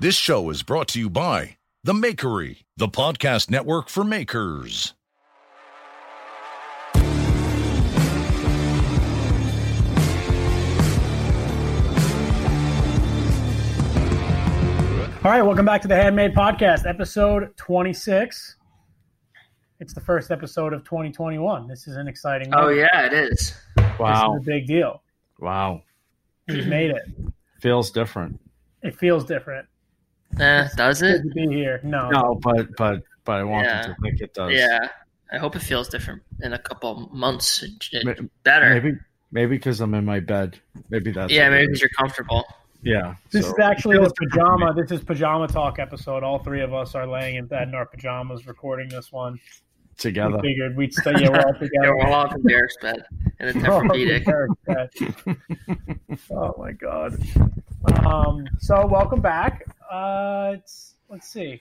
This show is brought to you by The Makery, the podcast network for makers. All right, welcome back to the Handmade Podcast, episode 26. It's the first episode of 2021. This is an exciting. Oh yeah, it is. Wow. this is a big deal. Wow. We've made it. Feels different. It feels different. Eh, does it? To be here. No, No, but but but I want Yeah. them to think it does. Yeah. I hope it feels different in a couple months. It- Better. Maybe maybe because I'm in my bed. Maybe that's yeah, maybe because you're comfortable. Yeah. this so is actually it the feels different to pajama. This is pajama talk episode. All three of us are laying in bed in our pajamas, recording this one. together. We figured we'd stay. Yeah, we're all Yeah, together. we're all in Derek's bed in a We're Tempur-Pedic. oh my god. Um, so welcome back. Uh, it's, let's see.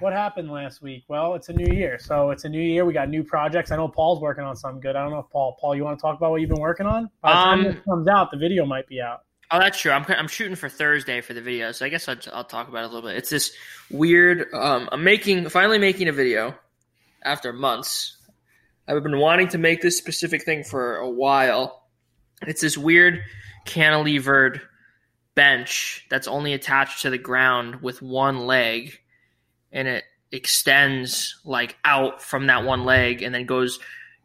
What happened last week? Well, it's a new year, so it's a new year. We got new projects. I know Paul's working on something good. I don't know if Paul, Paul, you want to talk about what you've been working on? By the time Um, this comes out, the video might be out. Oh, that's true. I'm I'm shooting for Thursday for the video, so I guess I'll, I'll talk about it a little bit. It's this weird. Um, I'm making finally making a video after months. I've been wanting to make this specific thing for a while. It's this weird cantilevered bench that's only attached to the ground with one leg, and it extends like out from that one leg, and then goes.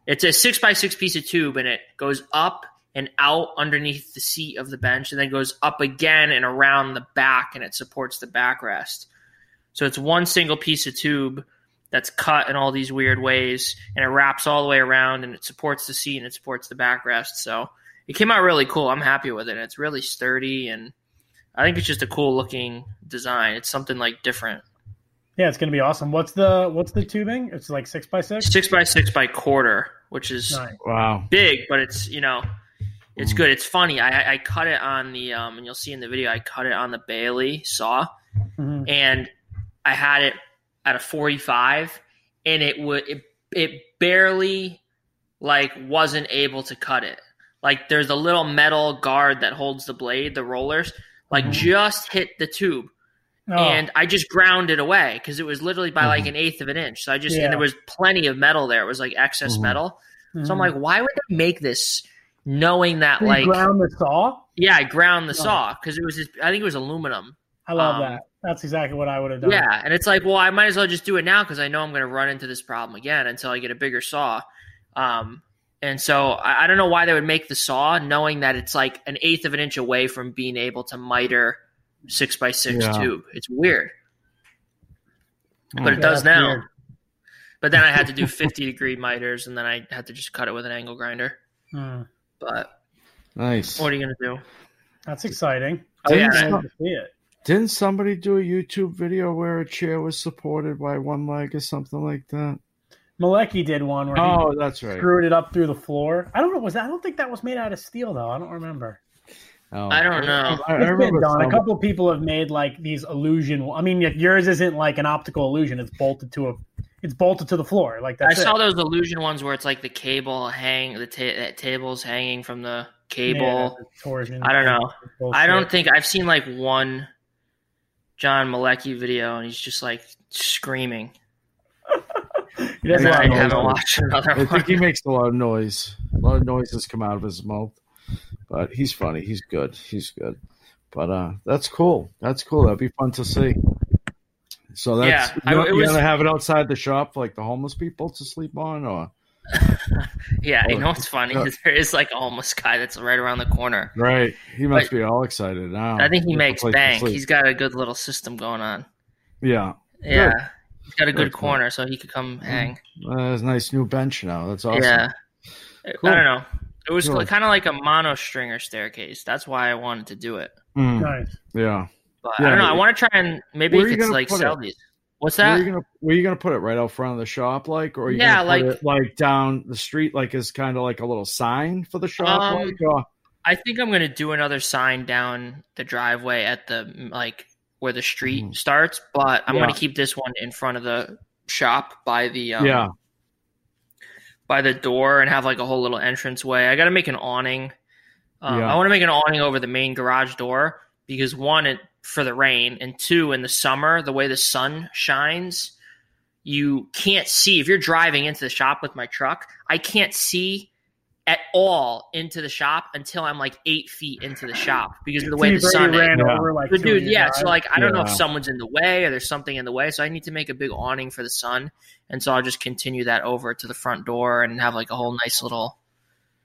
It's a six by six piece of tube, and it goes up and out underneath the seat of the bench and then goes up again and around the back and it supports the backrest. So it's one single piece of tube that's cut in all these weird ways and it wraps all the way around and it supports the seat and it supports the backrest. So it came out really cool. I'm happy with it. It's really sturdy and I think it's just a cool looking design. It's something like different. Yeah, it's gonna be awesome. What's the what's the tubing? It's like six by six. Six by six by quarter, which is Nice. Wow. big, but it's you know, it's good. It's funny. I, I cut it on the um, and you'll see in the video. I cut it on the Baileigh saw, Mhm. and I had it at a forty-five, and it would it it barely like wasn't able to cut it. Like there's a little metal guard that holds the blade, the rollers, like Mhm. just hit the tube, Oh, and I just ground it away because it was literally by like an eighth of an inch. So I just Yeah. and there was plenty of metal there. It was like excess Mhm. metal. So I'm mhm. like, why would they make this knowing that You like ground the saw. yeah, I ground the Nice. saw because it was just, I think it was aluminum. I love Um, that. That's exactly what I would have done. Yeah, and it's like, well, I might as well just do it now because I know I'm going to run into this problem again until I get a bigger saw. Um, and so I, I don't know why they would make the saw knowing that it's like an eighth of an inch away from being able to miter six by six Yeah. tube. It's weird, but it does now. weird. But then I had to do 50 degree miters, and then I had to just cut it with an angle grinder. Hmm. But Nice. what are you going to do? That's exciting. Oh, yeah. I'm Didn't, excited some- see it. didn't somebody do a YouTube video where a chair was supported by one leg or something like that? Malecki did one where he Oh, that's right. screwed it up through the floor. I don't know. Was that? I don't think that was made out of steel though. I don't remember. Oh. I don't know. I, I been done. A couple of people have made like these illusion. I mean, yours isn't like an optical illusion. It's bolted to a. It's bolted to the floor. Like that. I saw it. those illusion ones where it's like the cable hang, the ta- table's hanging from the cable. Yeah, the torsion. I don't know. I don't think I've seen like one John Malecki video, and he's just like screaming. He doesn't And then have I no- haven't watched another I think he makes a lot of noise. A lot of noises come out of his mouth. But he's funny. He's good. He's good. But uh that's cool. That's cool. That'd be fun to see. So that's Yeah, you, it you was- gonna have it outside the shop for like the homeless people to sleep on or Yeah, you Oh, know what's funny? is There is like a homeless guy that's right around the corner. right. He must But- be all excited now. I think he He makes bank. He's got a good little system going on. Yeah. Yeah, he's got a Very good cool. corner, so he could come hang. Uh, there's a nice new bench now. That's awesome. Yeah, Cool. I don't know. It was Really? kind of like a mono stringer staircase. That's why I wanted to do it. Mm, Nice. yeah. But Yeah, I don't know. I want to try and maybe if it's like sell it? these. What's Where are that? gonna Where are you gonna put it? Right out front of the shop, like, or are you Yeah, gonna put like- it, like down the street, like is kind of like a little sign for the shop, Um, like, or, I think I'm gonna do another sign down the driveway at the like where the street Mhm. starts, but I'm Yeah. gonna keep this one in front of the shop by the um, yeah, by the door and have like a whole little entrance way. I got to make an awning. Um, Yeah. I want to make an awning over the main garage door because one, it, for the rain, and two, in the summer, the way the sun shines, you can't see. If you're driving into the shop with my truck, I can't see at all into the shop until I'm like eight feet into the shop because of the way the sun already is. ran Yeah. over like But dude, of your yeah. So like, I don't know if someone's in the way or there's something in the way. So I need to make a big awning for the sun, and so I'll just continue that over to the front door and have like a whole nice little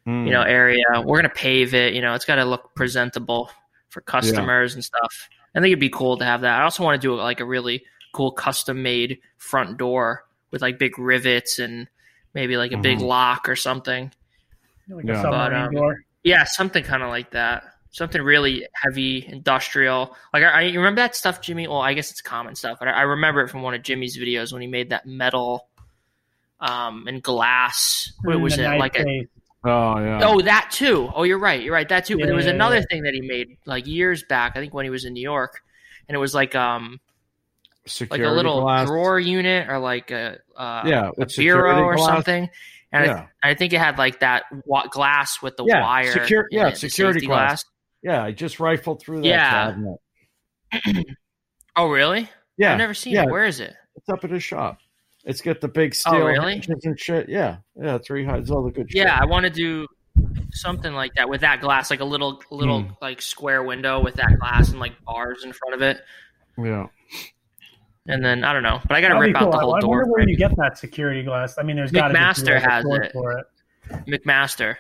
Mm. you know area. We're gonna pave it. You know, it's got to look presentable for customers and stuff. I think it'd be cool to have that. I also want to do like a really cool custom made front door with like big rivets and maybe like a big Mhm. lock or something. Like Yeah. a But, um. Yeah, something kind of like that. Something really heavy, industrial. Like I, I you remember that stuff, Jimmy. Well, I guess it's common stuff, but I, I remember it from one of Jimmy's videos when he made that metal um and glass. What Mm, was it? Like a. Oh yeah. Oh, that too. Oh, you're right. You're right. That too. But there was Yeah. another thing that he made like years back. I think when he was in New York, and it was like um like a little glass. drawer unit or like a uh, Yeah, a bureau or glass. something. And Yeah. I, I think it had like that wa- glass with the Yeah, wire. secure- yeah, it, security safety glass. Yeah, I just rifled through that Yeah. cabinet. Oh, really? Yeah, I've never seen yeah. it. Where is it? It's up at his shop. It's got the big Oh, steel really? and shit. Yeah, yeah, three hides all the good shit. Yeah, I want to do something like that with that glass, like a little little Hmm. like square window with that glass and like bars in front of it. yeah. And then I don't know, but I got to rip be out the cool. whole I door. wonder where you get that security glass. I mean, there's got to McMaster be has it. for it. McMaster.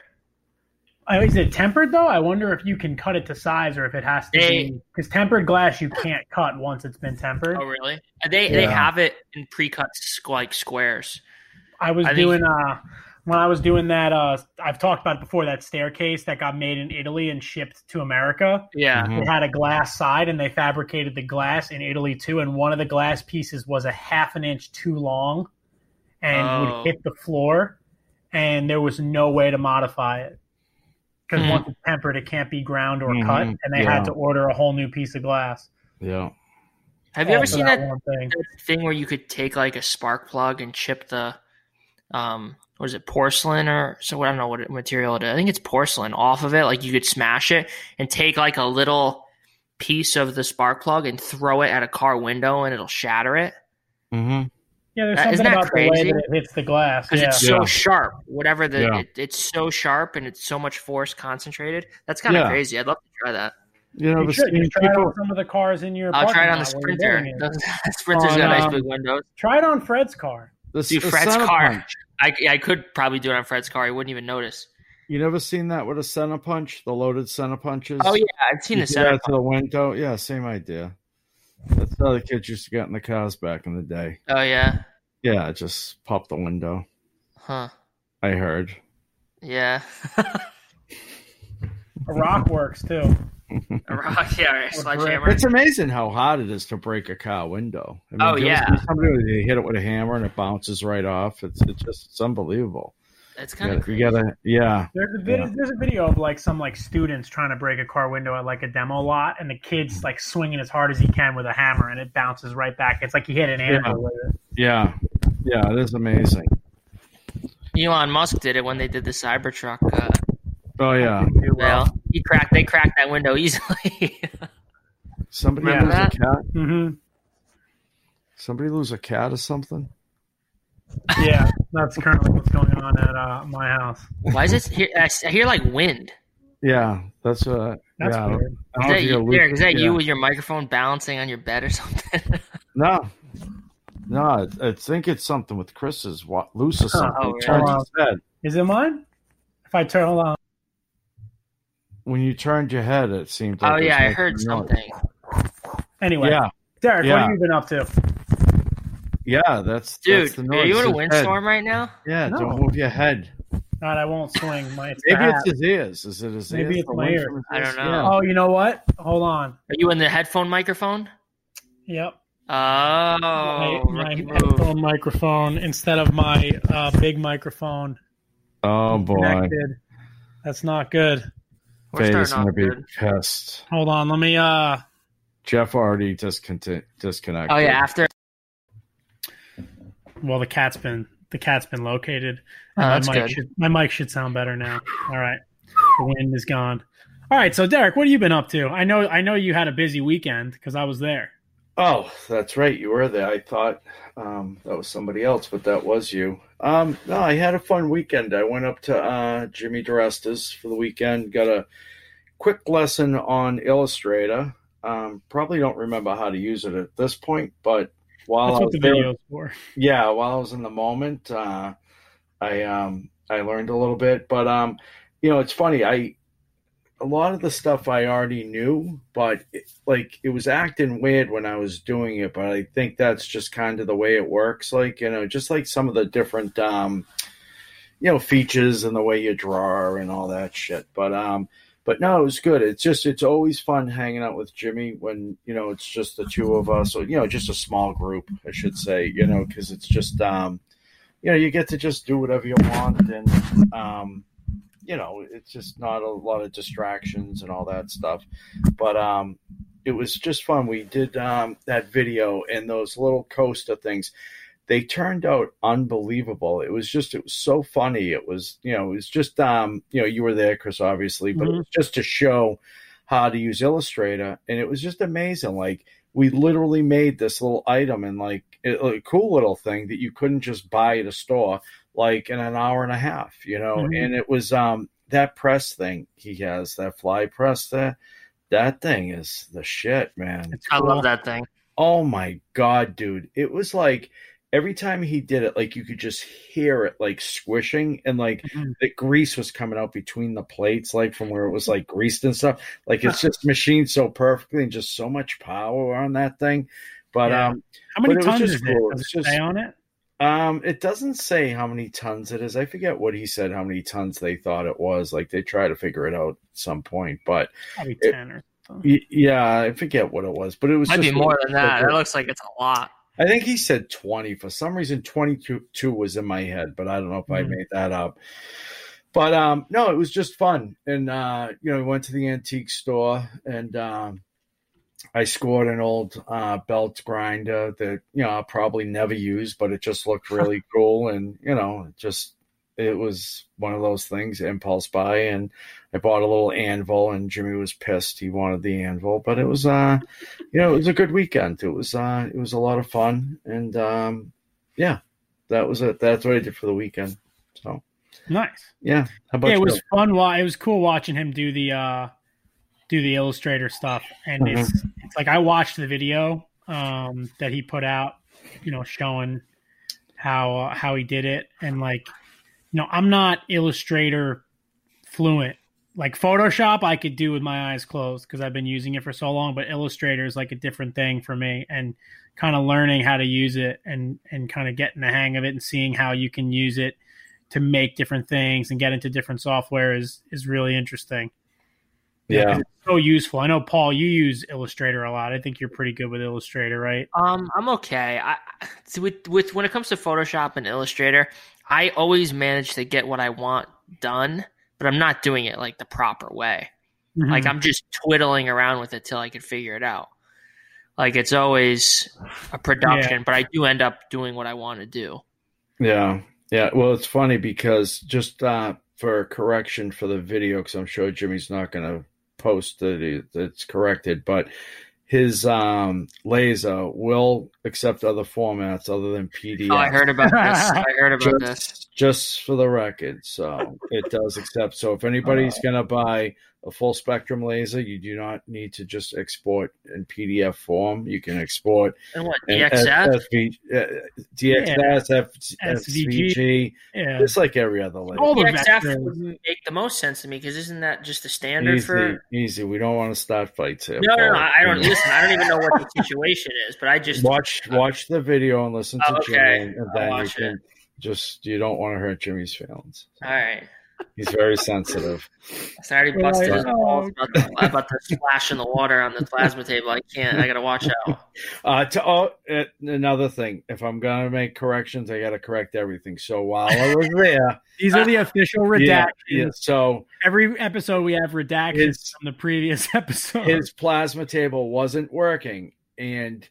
Uh, Is it tempered though? I wonder if you can cut it to size or if it has to They- be because tempered glass you can't cut once it's been tempered. Oh, really? They they have it in pre-cut like squares. I was I think- doing uh when I was doing that uh I've talked about it before that staircase that got made in Italy and shipped to America. Yeah. Mhm. It had a glass side and they fabricated the glass in Italy too and one of the glass pieces was a half an inch too long and Oh. would hit the floor and there was no way to modify it. Because Mhm. once it's tempered it can't be ground or cut Mhm. and they Yeah. had to order a whole new piece of glass. Yeah. Have you ever seen that, one thing? that thing where you could take like a spark plug and chip the um what is it porcelain or so I don't know what material it is. I think it's porcelain off of it. Like you could smash it and take like a little piece of the spark plug and throw it at a car window and it'll shatter it Mm-hmm. Yeah, there's something isn't that about the way crazy? that it hits the glass. because Yeah. it's so Yeah. sharp. Whatever the Yeah. it, it's so sharp and it's so much force concentrated. That's kind of Yeah. crazy. I'd love to try that. You know, You the should. You same should try it on some of the cars in your I'll try it on the lot where you're Sprinter. building it. The Sprinter's got On, nice um, big windows. Try it on Fred's car. The, Dude, Fred's car. punch. I, I could probably do it on Fred's car. He wouldn't even notice. You never seen that with a center punch? The loaded center punches. Oh yeah, I've seen You the center. that to the window. Yeah, same idea. That's how the kids used to get in the cars back in the day. Oh yeah, Yeah, just pop the window. huh? I heard. Yeah. A rock works too. A rock, yeah, a sledgehammer. It's amazing how hard it is to break a car window. I mean, Oh, yeah. see Somebody they hit it with a hammer and it bounces right off. It's it's just it's unbelievable. That's kind of you gotta yeah. There's a, vid- Yeah. there's a video of like some like students trying to break a car window at like a demo lot, and the kid's like swinging as hard as he can with a hammer, and it bounces right back. It's like he hit an animal with it. Yeah. Yeah, it is amazing. Elon Musk did it when they did the Cybertruck. Uh, Oh yeah. Well, well. He cracked. They cracked that window easily. Somebody Remember lose that? a cat? hmm Somebody lose a cat or something? Yeah, that's currently what's going on at uh, my house. Why is it? Here, I s- I hear like wind. Yeah, that's uh That's yeah. weird. I Is that you, you're Derek? Is that yeah. you with your microphone balancing on your bed or something? No, no. I, I think it's something with Chris's wa- loose or something. Oh, He turned really? his head. Is it mine? If I turn it on. When you turned your head, it seemed. like oh it yeah, I heard noise. something. Anyway, Yeah, Derek, what have you been up to? yeah. That's Dude, That's the are you in a windstorm head. right now? Yeah, No. don't move your head. God, I won't swing. My it's Maybe the it's his ears. Is it his Maybe ears? Maybe it's The my wind ears. I don't know. Yeah. Oh, you know what? Hold on. Are you in the headphone microphone? Yep. Oh, my my headphone microphone instead of my uh, big microphone Oh boy, connected. That's not good. We're Faye's starting gonna off be good. pissed. Hold on. Let me. uh Jeff already disconti- disconnected. Oh yeah, after Well, the cat's been the cat's been located. Oh, my that's mic good. should my mic should sound better now. All right. The wind is gone. All right. So Derek, what have you been up to? I know I know you had a busy weekend because I was there. Oh, that's right. You were there. I thought um, that was somebody else, but that was you. Um, no, I had a fun weekend. I went up to uh, Jimmy DeResta's for the weekend. Got a quick lesson on Illustrator. Um, probably don't remember how to use it at this point, but while I was the there, for. yeah, while I was in the moment, uh, I um, I learned a little bit. But um, you know, it's funny. I a lot of the stuff I already knew, but it, like it was acting weird when I was doing it. But I think that's just kind of the way it works. Like you know, just like some of the different um, you know features and the way you draw and all that shit. But um, but no, it was good. It's just it's always fun hanging out with Jimmy when you know it's just the two of us, or you know, just a small group, I should say. You know, because it's just um, you know, you get to just do whatever you want, and um, you know, it's just not a lot of distractions and all that stuff. But um, it was just fun. We did um that video and those little coaster things they turned out unbelievable. It was just, it was so funny. It was, you know, it was just, um, you know, you were there, Chris, obviously, but it Mhm. was just to show how to use Illustrator, and it was just amazing. Like we literally made this little item and like a cool little thing that you couldn't just buy at a store, like in an hour and a half, you know. Mhm. And it was um that press thing he has, that fly press that That thing is the shit, man. I love that thing. Oh my god, dude. It was like every time he did it, like you could just hear it like squishing and like Mhm. the grease was coming out between the plates, like from where it was like greased and stuff. Like it's just machined so perfectly and just so much power on that thing. But Yeah. um How many it tons is it? cool. Does It's it just- on it? Um it doesn't say how many tons it is. I forget what he said how many tons they thought it was. Like they try to figure it out at some point. But Probably it- ten or something. yeah, I forget what it was. But it was Might be more than that. so That looks like it's a lot. I think he said 20. For some reason, 22 was in my head, but I don't know if I Mhm. made that up. But um, no, it was just fun. And, uh, you know, we went to the antique store and um, I scored an old uh, belt grinder that, you know, I'll probably never use, but it just looked really cool. And, you know, just, it was one of those things, impulse buy. And I bought a little anvil and Jimmy was pissed. He wanted the anvil, but it was, uh, you know, it was a good weekend. It was, uh, it was a lot of fun. And, um, yeah, that was it. That's what I did for the weekend. So, Nice. yeah. How about Yeah, it was fun. Wa- it was cool watching him do the uh, do the Illustrator stuff, and Mm-hmm. it's it's like I watched the video um, that he put out, you know, showing how uh, how he did it, and like, you know, I'm not Illustrator fluent. Like Photoshop, I could do with my eyes closed because I've been using it for so long. But Illustrator is like a different thing for me, and kind of learning how to use it and and kind of getting the hang of it and seeing how you can use it to make different things and get into different software is is really interesting. Yeah. 'cause it's so useful. I know Paul, you use Illustrator a lot. I think you're pretty good with Illustrator, right? Um, I'm okay. I so with with when it comes to Photoshop and Illustrator, I always manage to get what I want done, but I'm not doing it like the proper way. Like Mhm. I'm just twiddling around with it till I can figure it out. Like it's always a production, but I do end up doing what I want to do. Yeah. Yeah. Well, it's funny because just uh, for a correction for the video, because I'm sure Jimmy's not going to post that it- it's corrected, but his um, laser will accept other formats other than PDF. Oh, I heard about this. I heard about this. Just, just for the record. So it does accept. So if anybody's going to buy a full spectrum laser, you do not need to just export in PDF form. You can export And what in DXF? SV, uh, DXS, F, SVG. SVG, yeah. just like every other laser. All the DXF would make the most sense to me because isn't that just the standard Easy, for? easy. We don't want to start fights here. No, no, no. I don't listen. I don't even know what the situation is, but I just watch watch the video and listen to Oh, okay. Jimmy, and then you can it. Just you don't want to hurt Jimmy's feelings. All right. He's very sensitive. I already busted his balls about the, about the splash in the water on the plasma table. I can't. I gotta watch out. Uh, to, oh, uh, another thing, if I'm gonna make corrections, I gotta correct everything. So while I was there, These are the official redactions. yeah, yeah, so Every episode we have redactions His- from the previous episode. his plasma table wasn't working, and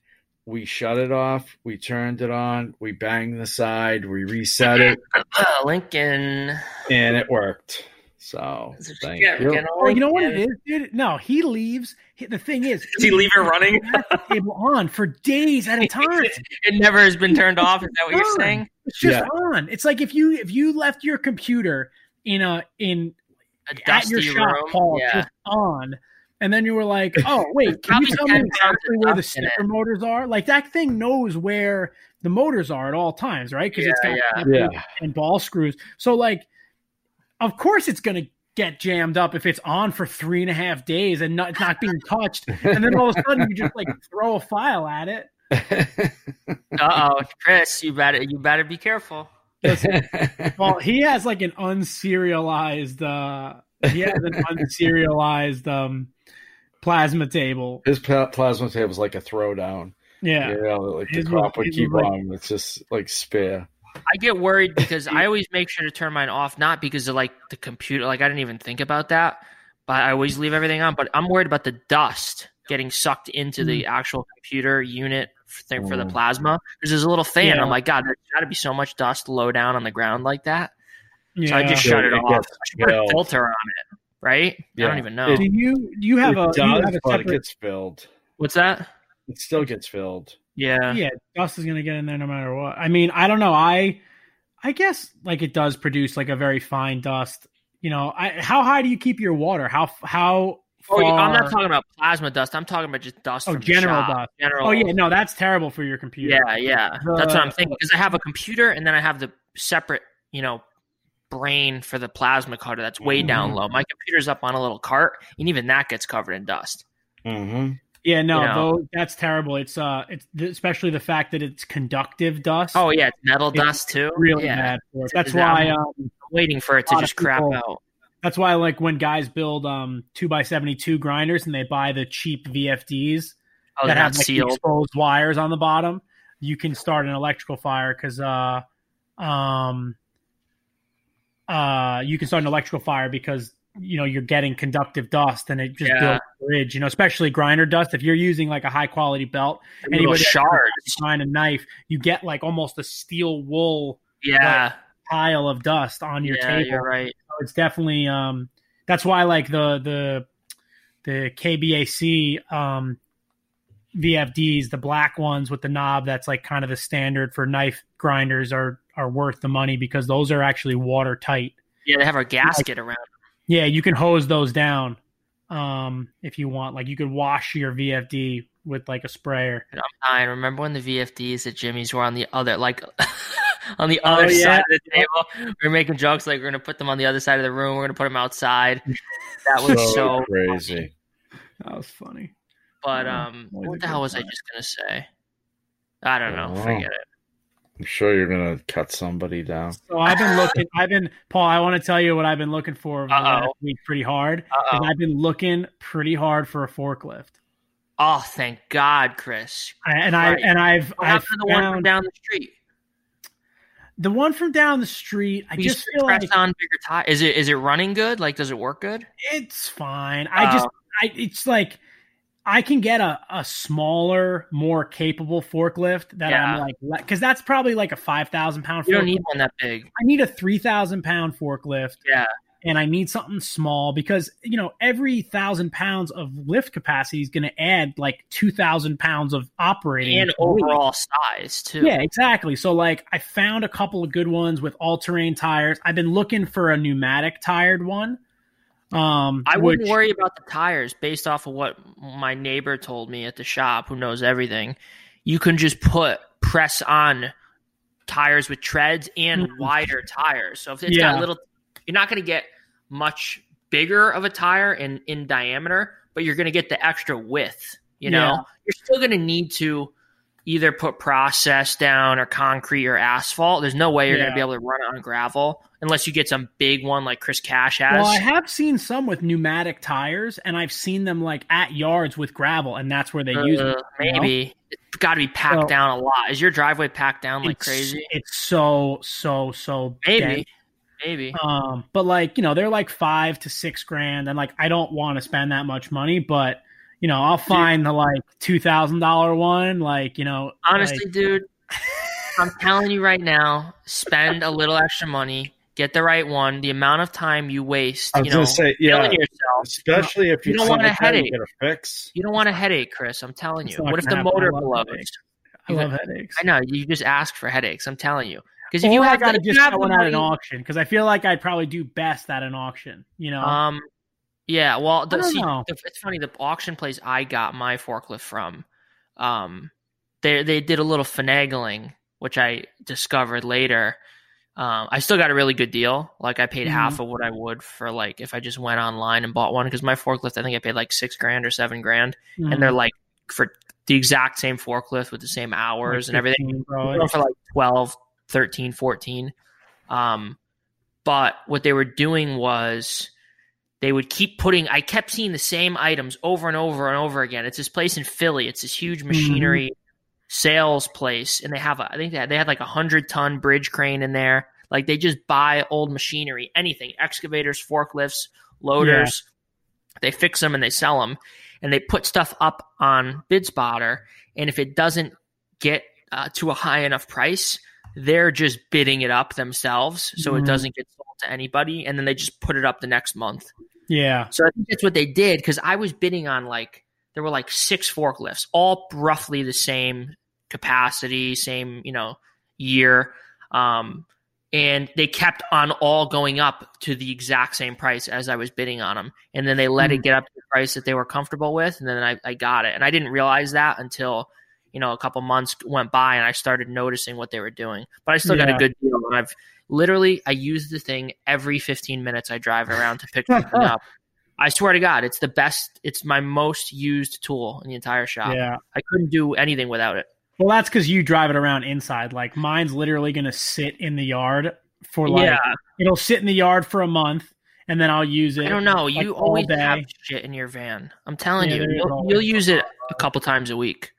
we shut it off. We turned it on. We banged the side. We reset it, Uh, Lincoln. and it worked. So thank you. getting Oh, you know what it is, dude? No, he leaves. he- The thing is, Does he leave it running? has the table on for days at a time. It never has been turned off. Is that what you're saying? It's just Yeah. on. It's like if you if you left your computer in a in A at your dusty shop, room. Paul, yeah. just on, and then you were like, "Oh, wait, can you tell me exactly where the dust in it. stepper motors are?" Like that thing knows where the motors are at all times, right? Because it's got yeah. Yeah. and ball screws. So, like, of course, it's gonna get jammed up if it's on for three and a half days and not, not being touched, and then all of a sudden you just like throw a file at it. Uh oh, Chris, you better you better be careful. Well, he has like an unserialized. uh He has an unserialized um plasma table. His pla- plasma table is like a throwdown. Yeah. You know, like the His cop was- would keep like- on. It's just like spare. I get worried because I always make sure to turn mine off, not because of like the computer. Like I didn't even think about that, but I always leave everything on. But I'm worried about the dust getting sucked into the actual computer unit thing for the Mm. plasma. Because there's a little fan. Yeah. I'm like, God, there's got to be so much dust low down on the ground like that. yeah. So I just Yeah, shut it it off. I should put a filter on it, right? I don't even know. do you do you have a it do you does, have a but it separate? gets filled. What's that? It still gets filled. Yeah. Yeah, dust is gonna get in there no matter what. I mean, I don't know. I I guess like it does produce like a very fine dust. You know, I, how high do you keep your water? How how Oh, far? yeah, I'm not talking about plasma dust. I'm talking about just dust Oh, from the general shop. dust. General. Oh yeah, no, that's terrible for your computer. Yeah, yeah. That's what I'm thinking. Because I have a computer and then I have the separate, you know, brain for the plasma cutter that's way down Mhm. low. My computer's up on a little cart, and even that gets covered in dust. Mm-hmm. Yeah, no, You know. though that's terrible. It's uh, it's especially the fact that it's conductive dust. Oh yeah, it's metal It's dust too. really yeah. bad for it. That's Is that- why um, I'm waiting for it to lot of just crap people- out. that's why like when guys build um two x seventy two grinders and they buy the cheap VFDs Oh, that have like, sealed. exposed wires on the bottom, you can start an electrical fire because uh um uh you can start an electrical fire because you know you're getting conductive dust and it just Yeah. builds a bridge. You know, especially grinder dust. If you're using like a high quality belt, Little anybody shards. find a knife, you get like almost a steel wool Yeah, pile of dust on your yeah, table. you're right. So it's definitely um that's why like the the the KBAC um VFDs, the black ones with the knob that's like kind of the standard for knife grinders are are worth the money because those are actually watertight. Yeah, they have a gasket around. Yeah, you can hose those down um if you want. Like you could wash your VFD with like a sprayer. And I'm dying. Remember when the VFDs at Jimmy's were on the other, like, on the Oh, other yeah. side of the table? We are making jokes like we're gonna put them on the other side of the room. We're gonna put them outside. That was so. crazy. That was funny. But Yeah, um, what the hell was I just gonna say? I don't know. Oh. Forget it. I'm sure you're gonna cut somebody down. So I've been looking. I've been Paul. I want to tell you what I've been looking for over the last Uh-oh. week pretty hard. Uh And oh. I've been looking pretty hard for a forklift. Oh, thank God, Chris. I- And I and I've What I've happened to the one from down the street? the one from down the street. I You just feel like on bigger tire. Is it is it running good? Like, does it work good? it's fine. I just. I it's like I can get a, a smaller, more capable forklift that I'm like because that's probably like a five thousand pound. You don't need one that big. I need a three thousand pound forklift. Yeah. and I need something small because you know every thousand pounds of lift capacity is going to add like two thousand pounds of operating And overall size too. Yeah, exactly. So like I found a couple of good ones with all terrain tires. I've been looking for a pneumatic tired one. Um, I wouldn't which- worry about the tires based off of what my neighbor told me at the shop, who knows everything. You can just put press on tires with treads and Mhm. wider tires. So if it's Yeah. got a little, you're not going to get much bigger of a tire in in diameter, but you're going to get the extra width. You know, Yeah. you're still going to need to either put process down or concrete or asphalt. There's no way you're going to be able to run it on gravel unless you get some big one like Chris Cash has. Well, I have seen some with pneumatic tires, and I've seen them like at yards with gravel, and that's where they use it. Uh, you know? maybe it's got to be packed Well- down a lot. Is your driveway packed down like It's- crazy? It's so so so Maybe, dense. maybe. Um, but like you know, they're like five to six grand, and like I don't want to spend that much money, but you know, I'll find the like two thousand dollar one, like you know, Honestly, like- dude, I'm telling you right now, spend a little extra money, get the right one. The amount of time you waste, you know, say, yeah, killing yourself. especially if You you don't don't want a like that, headache. get a fix. You don't want a headache, Chris. I'm telling It's you. What if the motor blows? I love headaches. I know you just ask for headaches. I'm telling you, because if Or you I have gotta the, if you just have get the one at an auction because I feel like I'd probably do best at an auction. You know, Um, yeah. Well, the, see, the, it's funny. The auction place I got my forklift from, um, they they did a little finagling, which I discovered later. Um, I still got a really good deal. Like I paid Mhm. half of what I would for like if I just went online and bought one because my forklift I think I paid like six grand or seven grand, Mhm. and they're like for the exact same forklift with the same hours Like and everything. 15, bro. For like 12 13 14 um but what they were doing was they would keep putting i kept seeing the same items over and over and over again. It's this place in philly. It's this huge machinery sales place and they have a, i think they had, they had like a hundred ton bridge crane in there. Like they just buy old machinery anything excavators forklifts loaders. They fix them and they sell them and they put stuff up on bidspotter and if it doesn't get uh, to a high enough price they're just bidding it up themselves so it Mhm. doesn't get sold to anybody and then they just put it up the next month yeah, so I think that's what they did because I was bidding on like there were like six forklifts, all roughly the same capacity, same you know year, um, and they kept on all going up to the exact same price as I was bidding on them, and then they let it get up to the price that they were comfortable with, and then I, I got it, and I didn't realize that until you know a couple months went by and I started noticing what they were doing, but I still got a good deal, and I've literally I use the thing every 15 minutes I drive around to pick something up. I swear to God, it's the best. It's my most used tool in the entire shop. yeah. I couldn't do anything without it. Well, that's because you drive it around inside. Like mine's literally going to sit in the yard for like yeah, it'll sit in the yard for a month, and then I'll use it. I don't know. like, You always day. have shit in your van. I'm telling Yeah, you, you'll, you'll use it a couple times a week.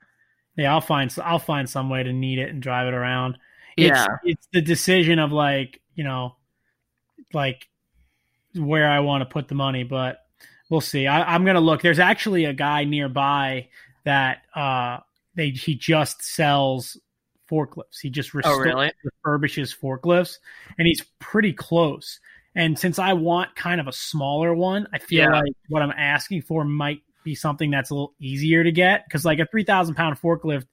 Yeah, I'll find I'll find some way to need it and drive it around. Yeah, It's, it's the decision of like you know, like where I want to put the money, but we'll see. I, I'm gonna look. There's actually a guy nearby that uh they he just sells forklifts. He just Oh, really? refurbishes forklifts, and he's pretty close. And since I want kind of a smaller one, I feel Yeah. like what I'm asking for might be something that's a little easier to get because like a three thousand pound forklift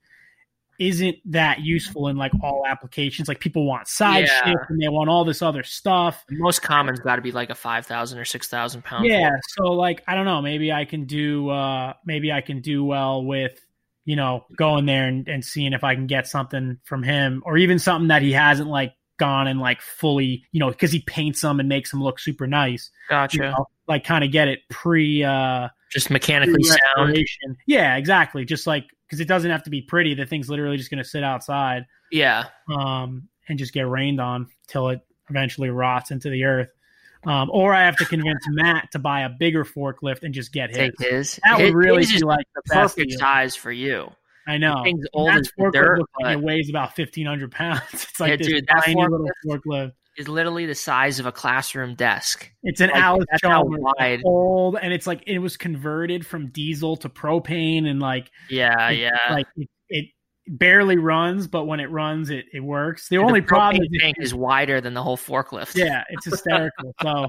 isn't that useful in like all applications. Like people want side Yeah. shift and they want all this other stuff. The most common's got to be like a five thousand or six thousand pound. Yeah, fork. so like I don't know, maybe I can do uh maybe I can do well with you know going there and, and seeing if I can get something from him or even something that he hasn't like gone and like fully you know because he paints them and makes them look super nice. Gotcha. You know, like kind of get it pre uh Just mechanically sound. Yeah, exactly. Just like because it doesn't have to be pretty. The thing's literally just going to sit outside Yeah. um, and just get rained on till it eventually rots into the earth. Um, or I have to convince Matt to buy a bigger forklift and just get his. Take his. That would really his be like the perfect deal. size for you. I know. Matt's forklift dirt, like but- it weighs about fifteen hundred pounds. It's like Yeah, this dude, that tiny little forklift- forklift. Is literally the size of a classroom desk. It's an Like, Alice Chalmers old, and it's like it was converted from diesel to propane, and like Yeah, it- yeah. like it, it barely runs, but when it runs, it, it works. The The only problem propane is, wider than the whole forklift. yeah, it's hysterical. so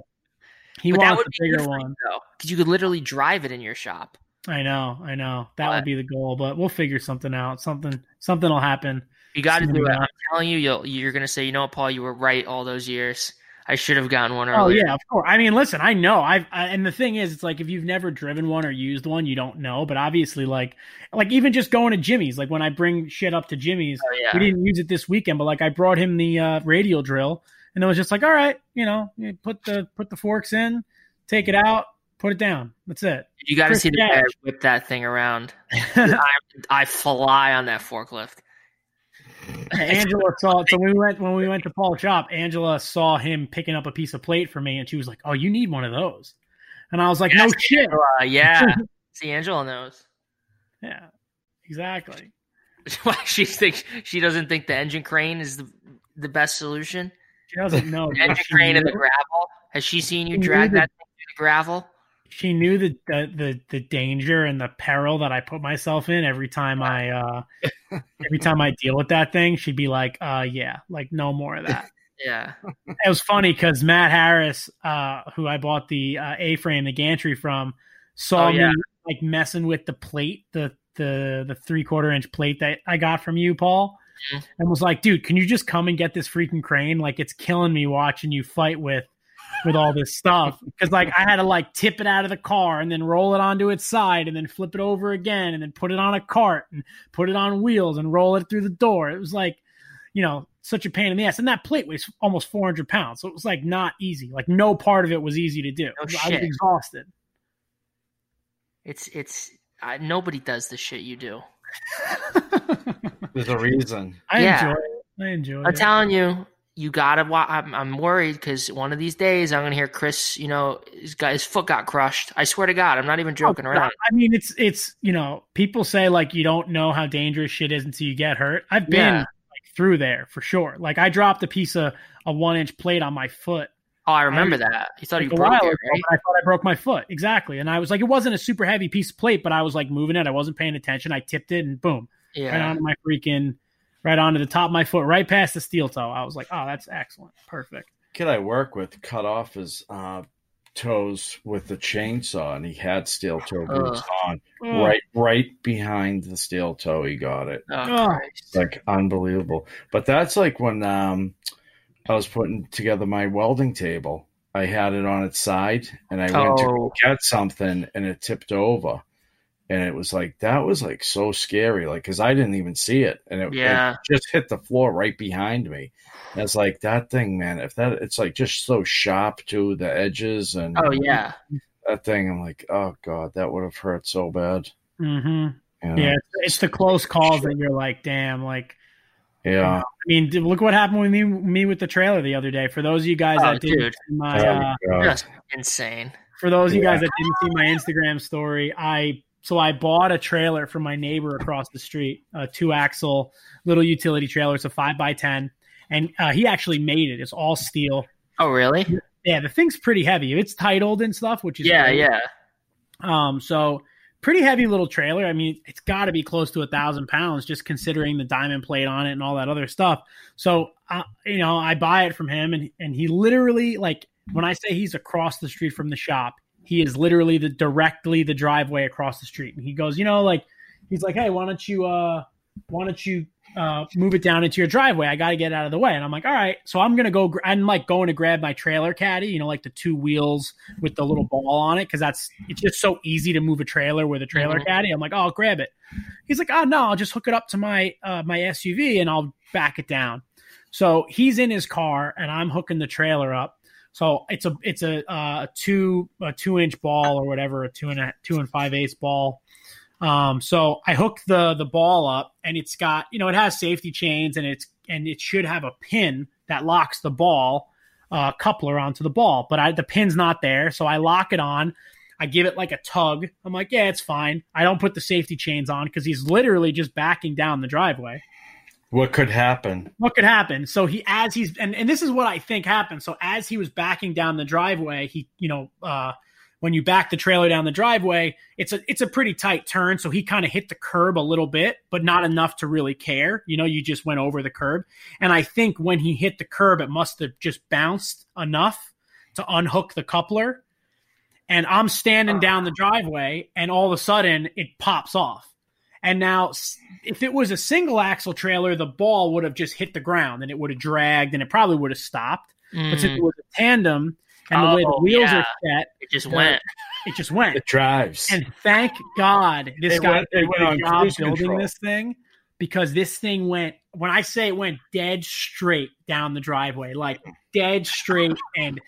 he But wants a bigger one. though, because you could literally drive it in your shop. I know, I know. That But- would be the goal, but we'll figure something out. Something, something will happen. You got to do it. I'm telling you, you'll, you're going to say, you know what, Paul, you were right all those years. I should have gotten one earlier. Oh yeah, of course. I mean, listen, I know. I've I, and the thing is, it's like if you've never driven one or used one, you don't know. But obviously, like, like even just going to Jimmy's, like when I bring shit up to Jimmy's, Oh, yeah. we didn't use it this weekend, but like I brought him the uh, radial drill, and it was just like, all right, you know, you put the put the forks in, take it out, Put it down. That's it. You got to see the guy whip that thing around. I, I fly on that forklift. Angela saw so when we went when we went to Paul's shop. Angela saw him picking up a piece of plate for me, and she was like, "Oh, you need one of those." And I was like, "No Yes, shit." Uh, yeah. see, Angela knows. Yeah, exactly. Why she thinks she doesn't think the engine crane is the the best solution. She doesn't know. The engine crane and the gravel. Has she seen you drag that thing through the gravel? She knew the, the the the danger and the peril that I put myself in every time I uh every time I deal with that thing. She'd be like, "Uh, yeah, like no more of that." Yeah. it was funny because Matt Harris, uh, who I bought the uh, A frame, the gantry from, saw Oh, yeah. me like messing with the plate, the the the three quarter inch plate that I got from you, Paul, Mhm. and was like, "Dude, can you just come and get this freaking crane? Like, it's killing me watching you fight with." With all this stuff, because like I had to like tip it out of the car and then roll it onto its side and then flip it over again and then put it on a cart and put it on wheels and roll it through the door. It was like, you know, such a pain in the ass. And that plate weighs almost 400 pounds. So it was like not easy. Like no part of it was easy to do. I was shit. exhausted. It's it's uh, nobody does the shit you do. There's a reason. I Yeah. enjoy it. I enjoy I'm it. telling you, you gotta. I'm, I'm worried because one of these days I'm gonna hear Chris. You know, his guy, his foot got crushed. I swear to God, I'm not even joking Oh, around. I mean, it's it's you know, people say like you don't know how dangerous shit is until you get hurt. I've been Yeah. like through there for sure. Like I dropped a piece of a one inch plate on my foot Oh, I remember that. You thought you broke it, right? I thought I broke my foot. Exactly. And I was like, it wasn't a super heavy piece of plate, but I was like moving it. I wasn't paying attention. I tipped it and boom, right Yeah. onto my freaking, right onto the top of my foot, right past the steel toe. I was like, oh, that's excellent. Perfect. Kid I work with cut off his uh, toes with the chainsaw, and he had steel toe boots Ugh. on. Oh, Right, right behind the steel toe, he got it. Oh, Oh. Like unbelievable. But that's like when um, I was putting together my welding table. I had it on its side, and I went to Oh. get something, and it tipped over. And it was like that was like so scary, like because I didn't even see it, and it, it just hit the floor right behind me. And it's like that thing, man. If that, it's like just so sharp to the edges, and Oh yeah. that thing. I'm like, oh god, that would have hurt so bad. mm-hmm. you know? Yeah. It's, it's the close calls that you're like, damn, like, yeah. I mean, look what happened with me, me with the trailer the other day. For those of you guys Oh, that didn't dude. see my, Oh, uh, Just insane. for those of you Yeah. guys that didn't see my Instagram story, I so I bought a trailer from my neighbor across the street, a two axle little utility trailer. It's a five by ten, and uh, he actually made it. It's all steel. Oh really? Yeah, the thing's pretty heavy. It's titled and stuff, which is Yeah, great. yeah. Um, so pretty heavy little trailer. I mean, it's got to be close to a thousand pounds, just considering the diamond plate on it and all that other stuff. So, uh, you know, I buy it from him, and and he literally like when I say he's across the street from the shop, he is literally the directly the driveway across the street, and he goes, you know, like he's like, hey, why don't you uh, why don't you uh, move it down into your driveway. I got to get out of the way. And I'm like, all right. So I'm going to go, gr- I'm like going to grab my trailer caddy, you know, like the two wheels with the little ball on it. Cause that's, it's just so easy to move a trailer with a trailer Mhm. caddy. I'm like, oh, I'll grab it. He's like, oh, no, I'll just hook it up to my, uh, my SUV and I'll back it down. So he's in his car and I'm hooking the trailer up. So it's a, it's a, uh, two, a two inch ball or whatever, a two and a two and five eighths ball. Um, so I hooked the the ball up, and it's got you know it has safety chains, and it's and it should have a pin that locks the ball uh, coupler onto the ball, but I, the pin's not there, so I lock it on. I give it like a tug. I'm like, yeah, it's fine. I don't put the safety chains on because he's literally just backing down the driveway What could happen? what could happen? So he as he's and, and this is what i think happened. So as he was backing down the driveway he you know uh when you back the trailer down the driveway it's a it's a pretty tight turn. So he kind of hit the curb a little bit but not enough to really care. You know you just went over the curb. And i think when he hit the curb it must have just bounced enough to unhook the coupler. And i'm standing down the driveway and all of a sudden it pops off and now, if it was a single axle trailer, the ball would have just hit the ground and it would have dragged and it probably would have stopped. But since Mm, it was a tandem and the way the Oh, wheels yeah. are set, it just the- went. it just went. It drives. And thank God this It guy went- it did a went good on job building control. this thing because this thing went. When I say it went dead straight down the driveway, like dead straight, and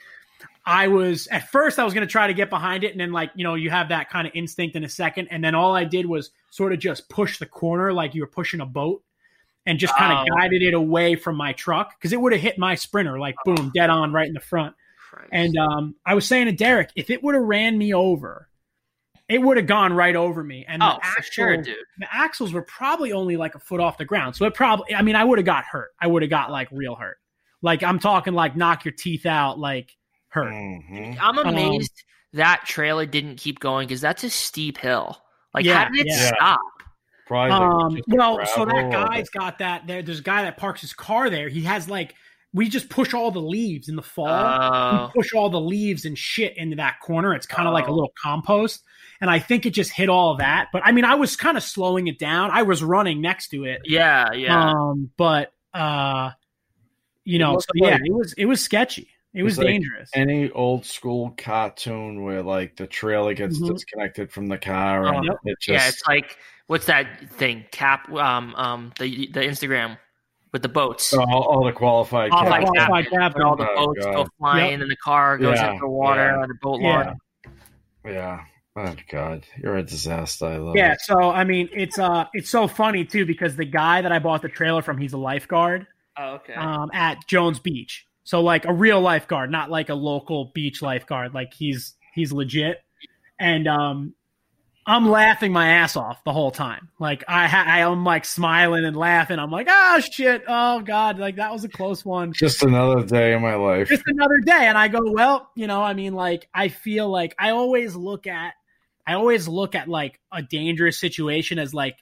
I was at first I was going to try to get behind it, and then like you know you have that kind of instinct in a second, and then all I did was sort of just push the corner like you were pushing a boat, and just kind of Oh. guided it away from my truck because it would have hit my sprinter like boom dead on right in the front. Christ. And um, I was saying to Derek, if it would have ran me over, it would have gone right over me. And oh, the for sure, dude. the axles were probably only like a foot off the ground. So it probably, I mean, I would have got hurt. I would have got like real hurt. Like I'm talking like knock your teeth out, like hurt. Mhm. I'm Um, amazed that trailer didn't keep going because that's a steep hill. Like, Yeah, how did it yeah. stop? Probably Um, just well, so that gravel or- guy's got that there. There's a guy that parks his car there. He has like, we just push all the leaves in the fall. Oh, push all the leaves and shit into that corner. It's kind of like a Oh. little compost. And I think it just hit all of that. But I mean, I was kind of slowing it down. I was running next to it. yeah, yeah. Um, but uh, you It know, so yeah, like- it was it was sketchy. It was It's like dangerous. Any old school cartoon where like the trailer gets Mhm. disconnected from the car and Yep. it just yeah, it's like what's that thing? Cap, um, um, the the Instagram with the boats. all, all the qualified All the cars. qualified captain, captain. all the Oh, boats go God. flying and the car goes Yeah, into the water yeah. or the boat Yeah. launch. Yeah. Oh god, you're a disaster. I love Yeah, it. so I mean, it's uh, it's so funny too because the guy that I bought the trailer from, he's a lifeguard Oh, okay. um, at Jones Beach. So like a real lifeguard, not like a local beach lifeguard. Like he's he's legit, and um, I'm laughing my ass off the whole time. Like I ha- I'm like smiling and laughing. I'm like, oh shit, oh god, like that was a close one. Just another day in my life. just another day and i go well you know i mean like i feel like i always look at i always look at like a dangerous situation as like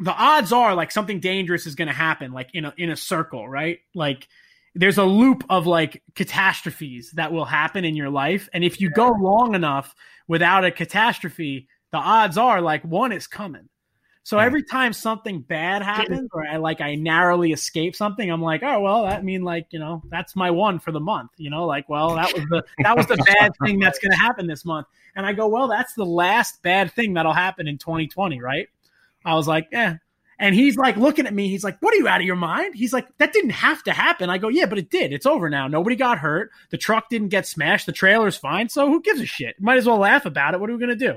the odds are like something dangerous is going to happen like in a in a circle right like there's a loop of like catastrophes that will happen in your life and if you go long enough without a catastrophe the odds are like one is coming so every time something bad happens or I like I narrowly escape something, I'm like, oh well, that mean like, you know, that's my one for the month. You know, like, well, that was the that was the bad thing that's gonna happen this month. And I go, well, that's the last bad thing that'll happen in 2020, right? I was like, eh. And he's like looking at me, he's like, What are you out of your mind? He's like, That didn't have to happen. I go, Yeah, but it did. It's over now. Nobody got hurt. The truck didn't get smashed. The trailer's fine. So who gives a shit? Might as well laugh about it. What are we gonna do?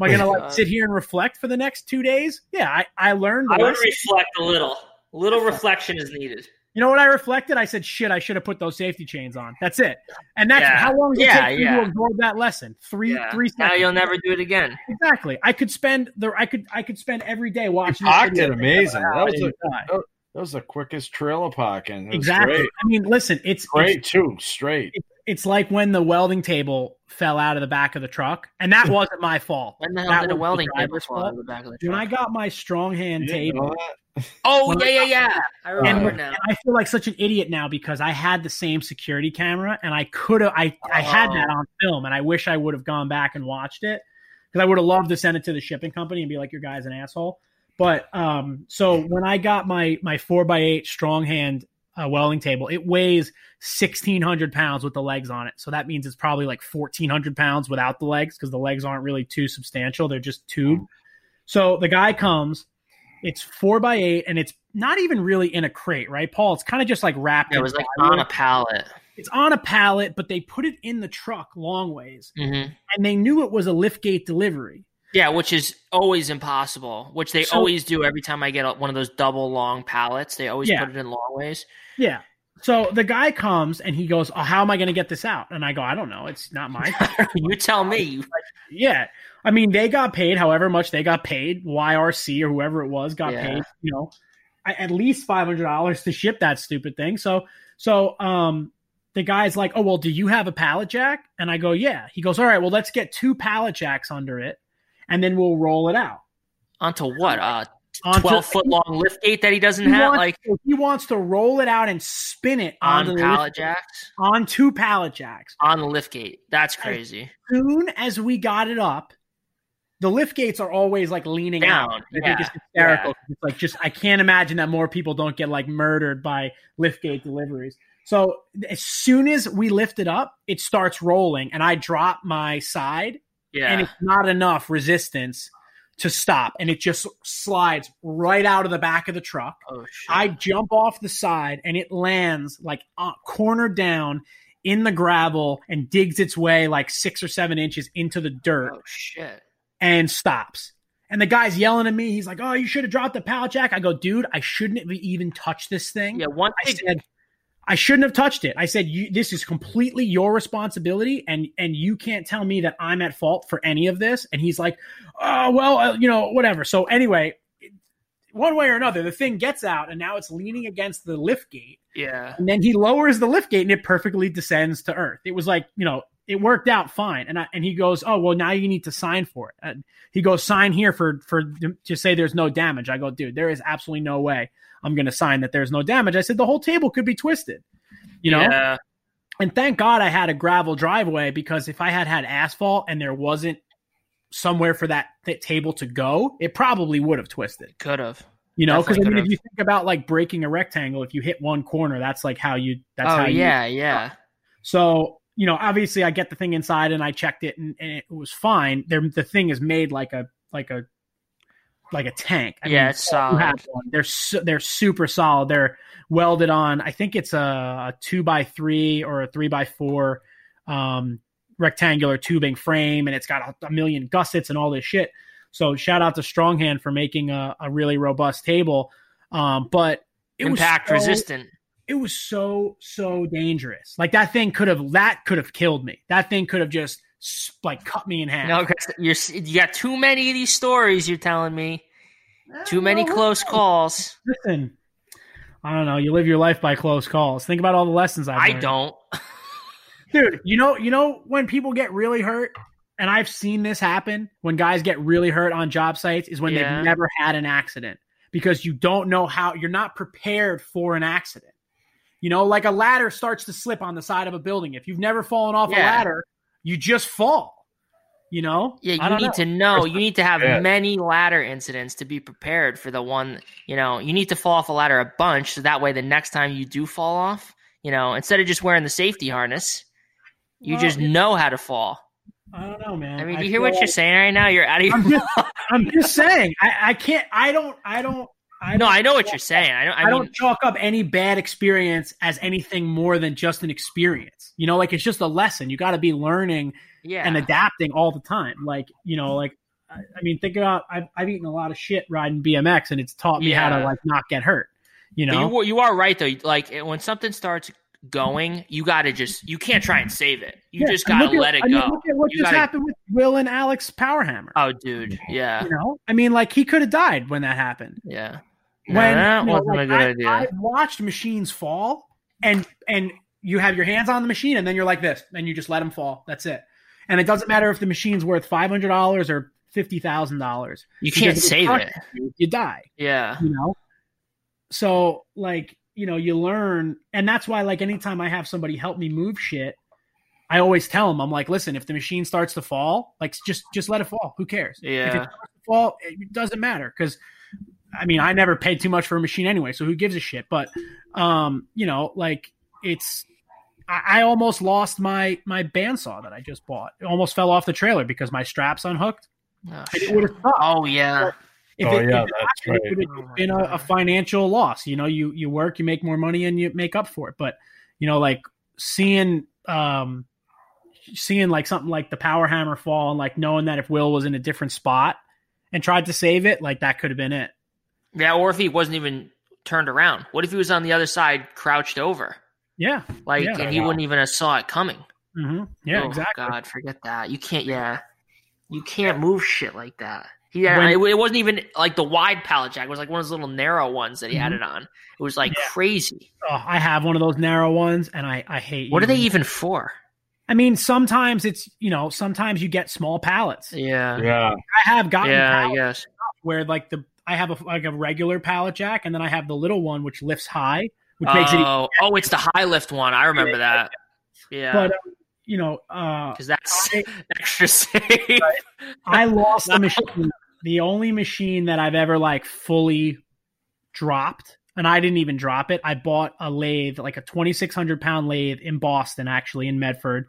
Am I gonna like sit here and reflect for the next two days? Yeah, I, I learned I would lesson. reflect a little. A little reflection is needed. You know what I reflected? I said, shit, I should have put those safety chains on. That's it. And that's Yeah. how long does it Yeah, take for you yeah. to absorb that lesson? Three Yeah. three Now seconds. you'll never do it again. exactly. I could spend the I could I could spend every day You watching this parked video. it amazing. That was, a, that was the quickest trailer parking. It exactly. Great. I mean, listen, it's Great it's, too. Straight. it's like when the welding table fell out of the back of the truck, and that wasn't my fault. When the hell That did a welding table driver's fall out of the back of the truck? When? I got my strong hand You table, know that? Oh yeah, yeah, yeah. I and, remember Right. now. and I feel like such an idiot now because I had the same security camera and I could have I I had that Oh. on film and I wish I would have gone back and watched it because I would have loved to send it to the shipping company and be like your guy's an asshole. But um, so when I got my my four by eight strong hand uh, welding table, it weighs sixteen hundred pounds with the legs on it. So that means it's probably like fourteen hundred pounds without the legs because the legs aren't really too substantial; they're just tube. So the guy comes. It's four by eight, and it's not even really in a crate, right, Paul? It's kind of just like wrapped. It was like on a pallet. It's on a pallet, but they put it in the truck long ways, hmm and they knew it was a liftgate delivery. Yeah, which is always impossible. Which they So- always do every time I get one of those double long pallets. They always Yeah. put it in long ways. Yeah. So the guy comes and he goes, oh, "How am I going to get this out?" And I go, "I don't know. It's not mine." you tell me. yeah. I mean, they got paid however much they got paid. YRC or whoever it was got Yeah. paid. You know, at least five hundred dollars to ship that stupid thing. So, so um, the guy's like, "Oh well, do you have a pallet jack?" And I go, "Yeah." He goes, "All right. Well, let's get two pallet jacks under it, and then we'll roll it out." Onto what? Uh, twelve foot long lift gate that he doesn't He have, wants- like he wants to roll it out and spin it on pallet jacks, on two pallet jacks. on the lift gate. That's crazy. soon as we got it up, the lift gates are always like leaning Down, out. I think it's hysterical. It's like just I can't imagine that more people don't get like murdered by lift gate deliveries. So as soon as we lift it up, it starts rolling, and I drop my side, and it's not enough resistance to stop, and it just slides right out of the back of the truck. Oh shit. I jump off the side and it lands like uh, corner down in the gravel and digs its way like six or seven inches into the dirt Oh shit. And stops. And the guy's yelling at me. He's like, "Oh, you should have dropped the pallet jack." I go, "Dude, I shouldn't have even touched this thing." Yeah, one I thing. said, "I shouldn't have touched it." I said, you, "This is completely your responsibility, and and you can't tell me that I'm at fault for any of this." And he's like, "Oh, well, uh, you know, whatever." So anyway, one way or another, the thing gets out, and now it's leaning against the lift gate. Yeah. And then he lowers the lift gate and it perfectly descends to earth. It was like, you know, it worked out fine. And I, and he goes, "Oh, well now you need to sign for it." And he goes, "Sign here for for to say there's no damage." I go, "Dude, there is absolutely no way I'm going to sign that there's no damage." I said, "The whole table could be twisted." You know? Yeah. And thank God I had a gravel driveway because if I had had asphalt and there wasn't somewhere for that, that table to go, it probably would have twisted. Could have. You know, because I mean, if you think about like breaking a rectangle, if you hit one corner, that's like how you. That's Oh how you, yeah, yeah. so, you know, obviously I get the thing inside and I checked it and, and it was fine. There, the thing is made like a, like a, like a tank. I Yeah, mean, it's solid. They're, su- they're super solid. They're welded on, I think it's a, a two by three or a three by four, um, rectangular tubing frame and it's got a, a million gussets and all this shit. So shout out to Stronghand for making a, a really robust table. Um, but it Impact was so, resistant. It was so so dangerous. Like that thing could have that could have killed me. That thing could have just like cut me in half. No, you got too many of these stories. You're telling me eh, too many No, close calls. Listen, I don't know. You live your life by close calls. Think about all the lessons I've I learned. don't. dude. You know, you know when people get really hurt, and I've seen this happen when guys get really hurt on job sites is when Yeah. they've never had an accident because you don't know how you're not prepared for an accident. You know, like a ladder starts to slip on the side of a building. If you've never fallen off a ladder, you just fall. You know? Yeah, you need know. to know. You need to have Yeah. many ladder incidents to be prepared for the one. You know, you need to fall off a ladder a bunch, so that way the next time you do fall off, you know, instead of just wearing the safety harness, you Well, just know how to fall. I don't know, man. I mean, I you hear feel what you're saying right now? You're out of your. I'm just, I'm just saying. I, I can't. I don't. I don't. I no, I know what you're saying. I don't. I, I, mean, don't chalk up any bad experience as anything more than just an experience. You know, like it's just a lesson. You got to be learning yeah. and adapting all the time. Like you know, like I, I mean, think about. I've, I've eaten a lot of shit riding BMX, and it's taught me how to like not get hurt. You know, you, you are right though. Like when something starts going, you got to just you can't try and save it. You Yeah, just got to at- let it I mean, go. look at what You just gotta- happened with Will and Alex Powerhammer. Oh, dude, yeah, You know, I mean, like he could have died when that happened. yeah. When that you know, wasn't like, a good I, idea. I've watched machines fall, and and you have your hands on the machine, and then you're like this, and you just let them fall. That's it. And it doesn't matter if the machine's worth five hundred dollars or fifty thousand dollars. you can't save it. You, you die. Yeah, You know. So like you know you learn, and that's why like anytime I have somebody help me move shit. I always tell them, I'm like, listen, if the machine starts to fall, like just just let it fall. Who cares? If it yeah. starts to fall, it doesn't matter because I mean I never paid too much for a machine anyway, so who gives a shit? But um, you know, like it's I, I almost lost my my bandsaw that I just bought. It almost fell off the trailer because my straps unhooked. Oh, it would have sucked. Oh, yeah. If Oh, it, yeah, if that's happened, right. It would Oh, have been a, a financial loss. You know, you you work, you make more money, and you make up for it. But you know, like seeing um seeing like something like the power hammer fall and like knowing that if Will was in a different spot and tried to save it, like that could have been it. Yeah, or if he wasn't even turned around. What if he was on the other side, crouched over, Yeah. like, Yeah. and he wouldn't even have saw it coming? hmm Yeah, oh, exactly. God, forget that. You can't. Yeah, you can't move shit like that. Yeah, When- it, it wasn't even like the wide pallet jack. It was like one of those little narrow ones that he had Mhm. it on. It was like Yeah. crazy. Oh, I have one of those narrow ones, and I I hate. What are they using- even for? I mean, sometimes it's you know, sometimes you get small pallets. Yeah, Yeah. I have gotten yeah, I pallets guess. where like the I have a like a regular pallet jack, and then I have the little one which lifts high, which makes it. Oh, oh, it's the high lift one. I remember that. Yeah, But um, you know, uh, because that's I- extra safe. I lost the machine. The only machine that I've ever like fully dropped, and I didn't even drop it. I bought a lathe, like a 2,600 pound lathe in Boston, actually in Medford,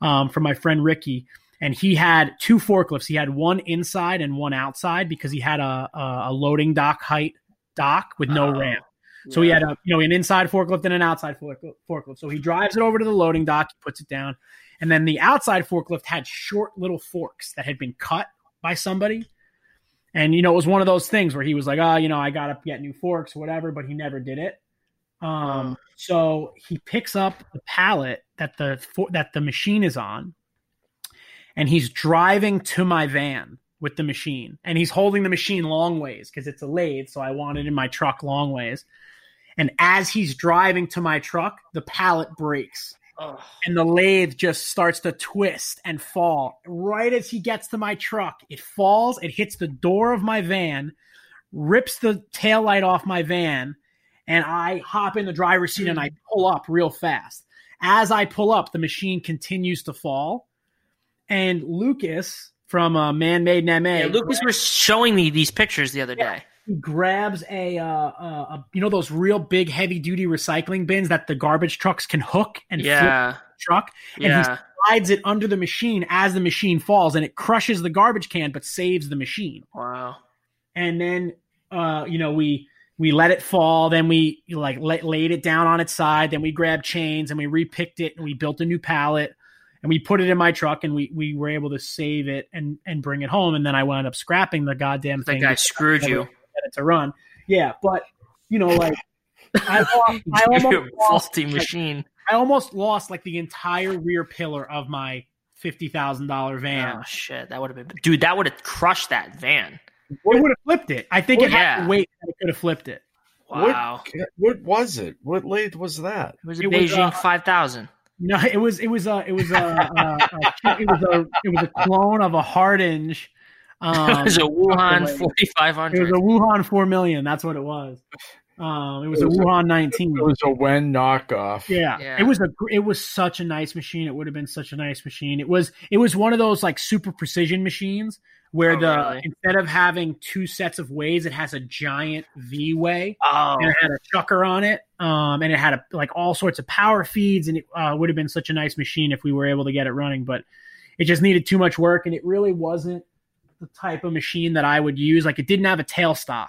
um, from my friend Ricky. And he had two forklifts. He had one inside and one outside because he had a, a, a loading dock height dock with no Oh. ramp. So he had a you know an inside forklift and an outside forklift. So he drives it over to the loading dock, he puts it down, and then the outside forklift had short little forks that had been cut by somebody. And you know, it was one of those things where he was like, "Oh, you know, I got to get new forks, whatever," but he never did it. Um, so he picks up the pallet that the for, that the machine is on, and he's driving to my van with the machine, and he's holding the machine long ways because it's a lathe. So I want it in my truck long ways. And as he's driving to my truck, the pallet breaks Ugh. and the lathe just starts to twist and fall. Right as he gets to my truck, it falls, it hits the door of my van, rips the tail light off my van, and I hop in the driver's seat and I hmm. pull up real fast. As I pull up, the machine continues to fall. And Lucas from uh, Man Made in MA, Yeah, Lucas was showing me these pictures the other Yeah. day. he grabs a, uh, uh, a you know those real big heavy duty recycling bins that the garbage trucks can hook and flip Yeah, the truck and he slides it under the machine as the machine falls and it crushes the garbage can but saves the machine Wow. and then uh you know we we let it fall then we like la- laid it down on its side then we grabbed chains and we repicked it and we built a new pallet and we put it in my truck and we we were able to save it and and bring it home and then i wound up scrapping the goddamn That thing guy screwed you. never get it to run yeah but you know like I, lost, I almost lost, faulty machine. I almost lost like the entire rear pillar of my fifty thousand dollar van. Oh shit, that would have been dude. That would have crushed that van. It would have flipped it. I think it had Yeah. to wait. and It could have flipped it. Wow, What, what was it? What lathe was that? it was a It was, Beijing uh, five thousand. No, it was it was a it was a, a, a it was a it was a clone of a Hardinge. Um, It was a Wuhan forty five hundred. It was a Wuhan four million. That's what it was. Um, it was It a was a- Wuhan nineteen. It was a Wen knockoff. Yeah. Yeah. it was a it was such a nice machine. It would have been such a nice machine. It was it was one of those like super precision machines where Oh, the really? instead of having two sets of ways, it has a giant V way Oh, and it had a chucker on it. Um, and it had a, like all sorts of power feeds, and it uh, would have been such a nice machine if we were able to get it running. But it just needed too much work, and it really wasn't the type of machine that I would use. Like it didn't have a tailstock.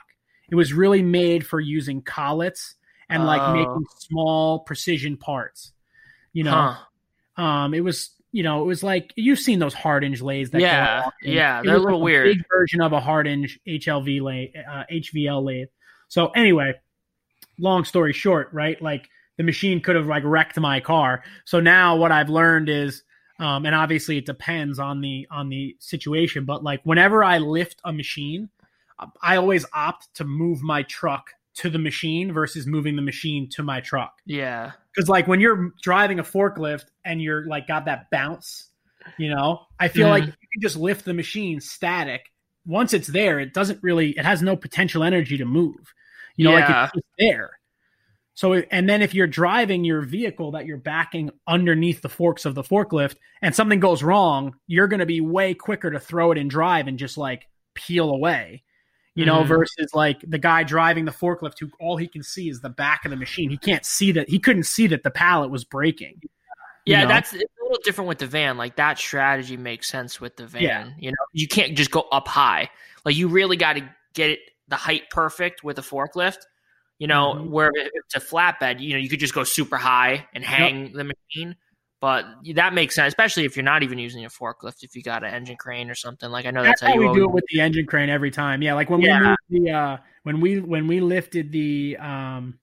It was really made for using collets and like Oh. making small precision parts. You know, huh. um, it was you know it was like you've seen those Hardinge lathes. That Yeah, yeah, they're a little like weird. Big version of a Hardinge HLV lathe, uh, HVL lathe. So anyway, long story short, right? Like the machine could have like wrecked my car. So now what I've learned is, um, and obviously it depends on the on the situation, but like whenever I lift a machine, I always opt to move my truck to the machine versus moving the machine to my truck. Yeah, Because like when you're driving a forklift and you're like got that bounce, you know, I feel like mm-hmm. you can just lift the machine static. Once it's there, it doesn't really it has no potential energy to move. You know, Yeah. like it's just there. So and then if you're driving your vehicle that you're backing underneath the forks of the forklift and something goes wrong, you're going to be way quicker to throw it in drive and just like peel away. You know, Mhm. versus like the guy driving the forklift who all he can see is the back of the machine. He can't see that he couldn't see that the pallet was breaking. you yeah. know? That's it's a little different with the van. Like that strategy makes sense with the van. Yeah. You know, you can't just go up high. Like you really got to get it the height perfect with a forklift. You know, Mhm. where if it's a flatbed, you know, you could just go super high and hang the machine. But that makes sense, especially if you're not even using a forklift. If you got an engine crane or something, like I know That's, that's, how we you do it with the engine crane every time. Yeah, like when Yeah. we moved the uh when we when we lifted the um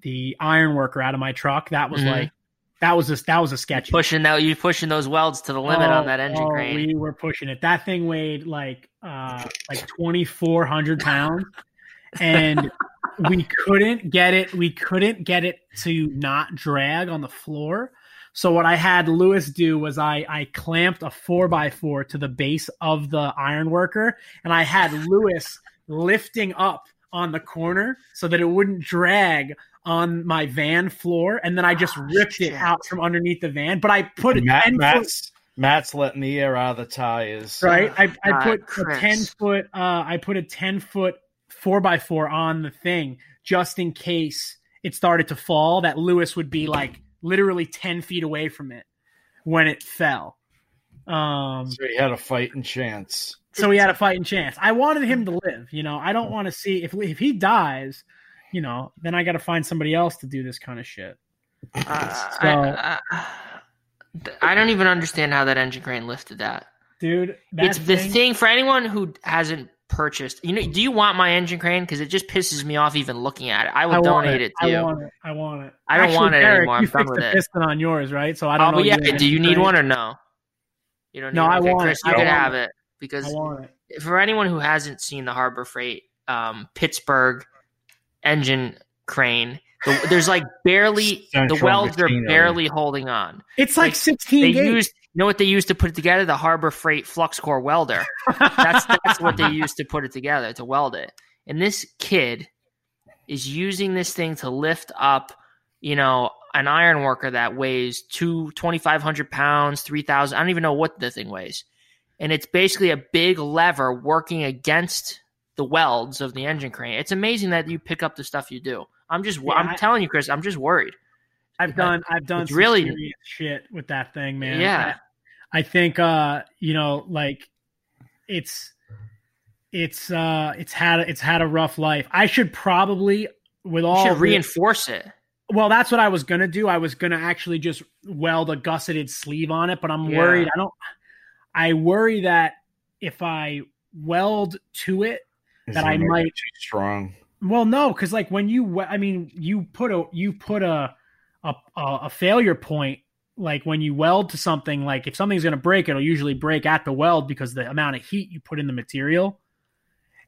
the iron worker out of my truck, that was Mhm. like that was a that was a sketch. pushing that you pushing those welds to the limit on that engine oh, crane. We were pushing it. That thing weighed like uh like twenty four hundred pounds, and we couldn't get it. We couldn't get it to not drag on the floor. So what I had Lewis do was I I clamped a four by four to the base of the iron worker, and I had Lewis lifting up on the corner so that it wouldn't drag on my van floor, and then I just Oh, ripped it out from underneath the van. But I put a Matt, 10 foot Matt's, Matt's letting the air out of the tires. right? I, I God, put a ten foot uh I put a ten foot four by four on the thing just in case it started to fall that Lewis would be like literally ten feet away from it when it fell. Um So he had a fighting chance. so he had a fighting chance. I wanted him to live, you know. I don't want to see if if he dies, you know, then I got to find somebody else to do this kind of shit. Uh, So- I, I, I don't even understand how that engine crane lifted that. Dude, that it's the thing- thing for anyone who hasn't purchased. You know, do you want my engine crane? Because it just pisses me off even looking at it. I will I donate it, to I you. want it. I want it. I don't Actually, want it Derek, anymore. I'm you done with the it. piston on yours, right? So I don't Oh, know. yeah, do you need engine one or no? You don't need No, one. I Okay, want it. You can want have it. it because it. for anyone who hasn't seen the Harbor Freight um, Pittsburgh engine crane, the, there's like barely the welds are barely holding on. It's like, Like, 16 They gauge. used you know what they used to put it together? The Harbor Freight flux core welder. That's that's what they used to put it together to weld it. And this kid is using this thing to lift up, you know, an iron worker that weighs two twenty five hundred pounds, three thousand. I don't even know what the thing weighs, and it's basically a big lever working against the welds of the engine crane. It's amazing that you pick up the stuff you do. I'm just, Yeah, I'm I- telling you, Chris, I'm just worried. I've done I've done some really- serious shit with that thing, man. Yeah. I, I think uh, you know, like it's it's uh it's had it's had a rough life. I should probably with You all should the- reinforce it. well, that's what I was gonna do. I was gonna actually just weld a gusseted sleeve on it, but I'm Yeah. worried. I don't. I worry that if I weld to it, Is that I might- too strong. Well, no, because like when you, I mean, you put a you put a a a a failure point. Like when you weld to something, like if something's going to break, it'll usually break at the weld because the amount of heat you put in the material.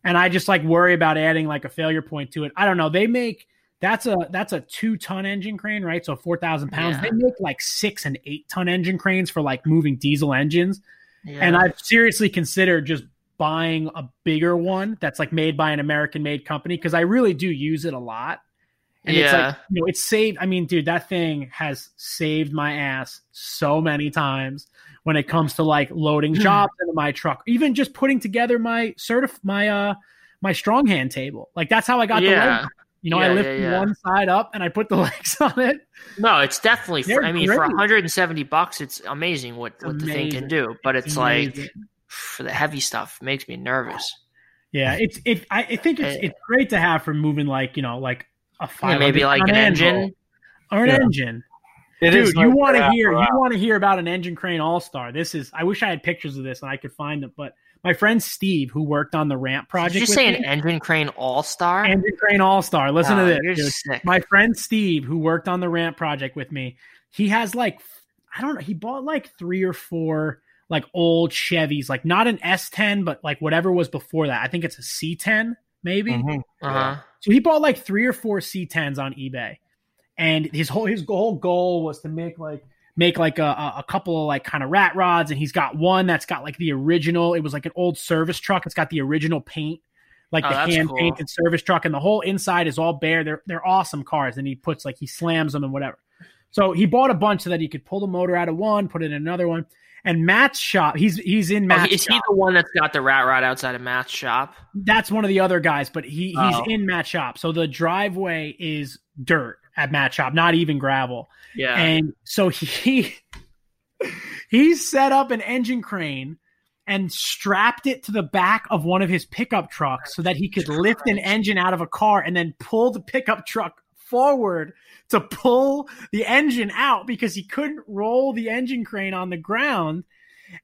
And I just like worry about adding like a failure point to it. I don't know. They make that's a that's a two ton engine crane, right? So four thousand pounds. Yeah. They make like six and eight ton engine cranes for like moving diesel engines. Yeah. And I've seriously considered just buying a bigger one that's like made by an American made company because I really do use it a lot. And it's Yeah. like, you know, it's saved. I mean, dude, that thing has saved my ass so many times when it comes to like loading jobs into my truck, even just putting together my certif my uh my strong hand table. Like that's how I got the yeah. leg. You know, I lift yeah, yeah. one side up and I put the legs on it. No, it's definitely. For, I mean, for 170 bucks, it's amazing what, It's what the thing can do. But it's, It's like for the heavy stuff, makes me nervous. Yeah, it's it. I, I think it's Eh. it's great to have for moving like you know like a Yeah, maybe like an engine. or an Yeah. engine. It Dude, is you nice want to hear for, you want to hear about an engine crane all star. This is I wish I had pictures of this and I could find them, but my friend Steve, who worked on the ramp Did project, you say me, an engine crane all star? engine crane all star. Listen to this, You're sick. My friend Steve, who worked on the ramp project with me, he has like I don't know, he bought like three or four like old Chevys, like not an S10, but like whatever was before that. I think it's a C10, maybe. mhm. uh-huh. So he bought like three or four C10s on eBay, and his whole his whole goal was to make like make like a, a a couple of like kind of rat rods, and he's got one that's got like the original. It was like an old service truck. It's got the original paint, like Oh, the hand cool. painted service truck, and the whole inside is all bare. They're they're awesome cars, and he puts like he slams them and whatever. So he bought a bunch so that he could pull the motor out of one, put it in another one. And Matt's shop, he's he's in Oh, Matt's is he the one that's got the rat rod outside of Matt's shop? that's one of the other guys, but he he's Oh. in Matt's Shop. So the driveway is dirt at Matt's Shop, not even gravel. Yeah. And so he he set up an engine crane and strapped it to the back of one of his pickup trucks so that he could lift an engine out of a car and then pull the pickup truck forward to pull the engine out because he couldn't roll the engine crane on the ground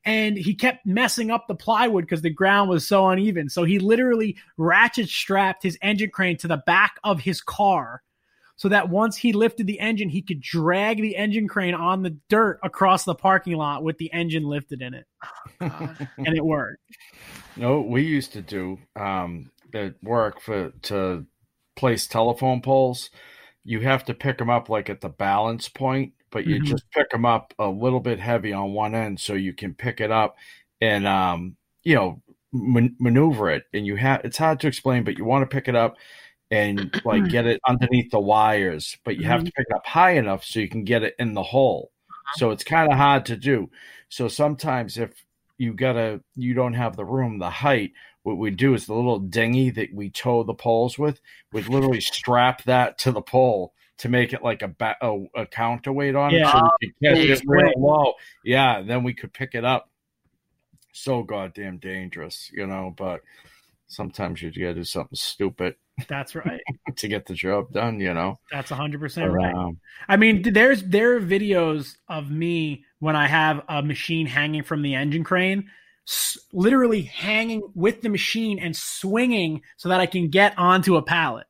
and he kept messing up the plywood because the ground was so uneven. So he literally ratchet strapped his engine crane to the back of his car so that once he lifted the engine, he could drag the engine crane on the dirt across the parking lot with the engine lifted in it. God. And it worked. No, we used to do um, at work for to place telephone poles. You have to pick them up like at the balance point, but you Mhm. just pick them up a little bit heavy on one end so you can pick it up and um, you know man- maneuver it. And you have it's hard to explain, but you want to pick it up and like get it underneath the wires, but you have to pick it up high enough so you can get it in the hole. So it's kind of hard to do. So sometimes if you gotta you don't have the room, the height, what we do is the little dinghy that we tow the poles with, we literally strap that to the pole to make it like a ba- a, a counterweight on Yeah. it, so we could catch it real low. Yeah, then we could pick it up. So goddamn dangerous, you know. But sometimes you gotta do something stupid That's right. to get the job done. You know. That's 100% But, right. um, I mean, there's there are videos of me when I have a machine hanging from the engine crane, s- literally hanging with the machine and swinging so that I can get onto a pallet.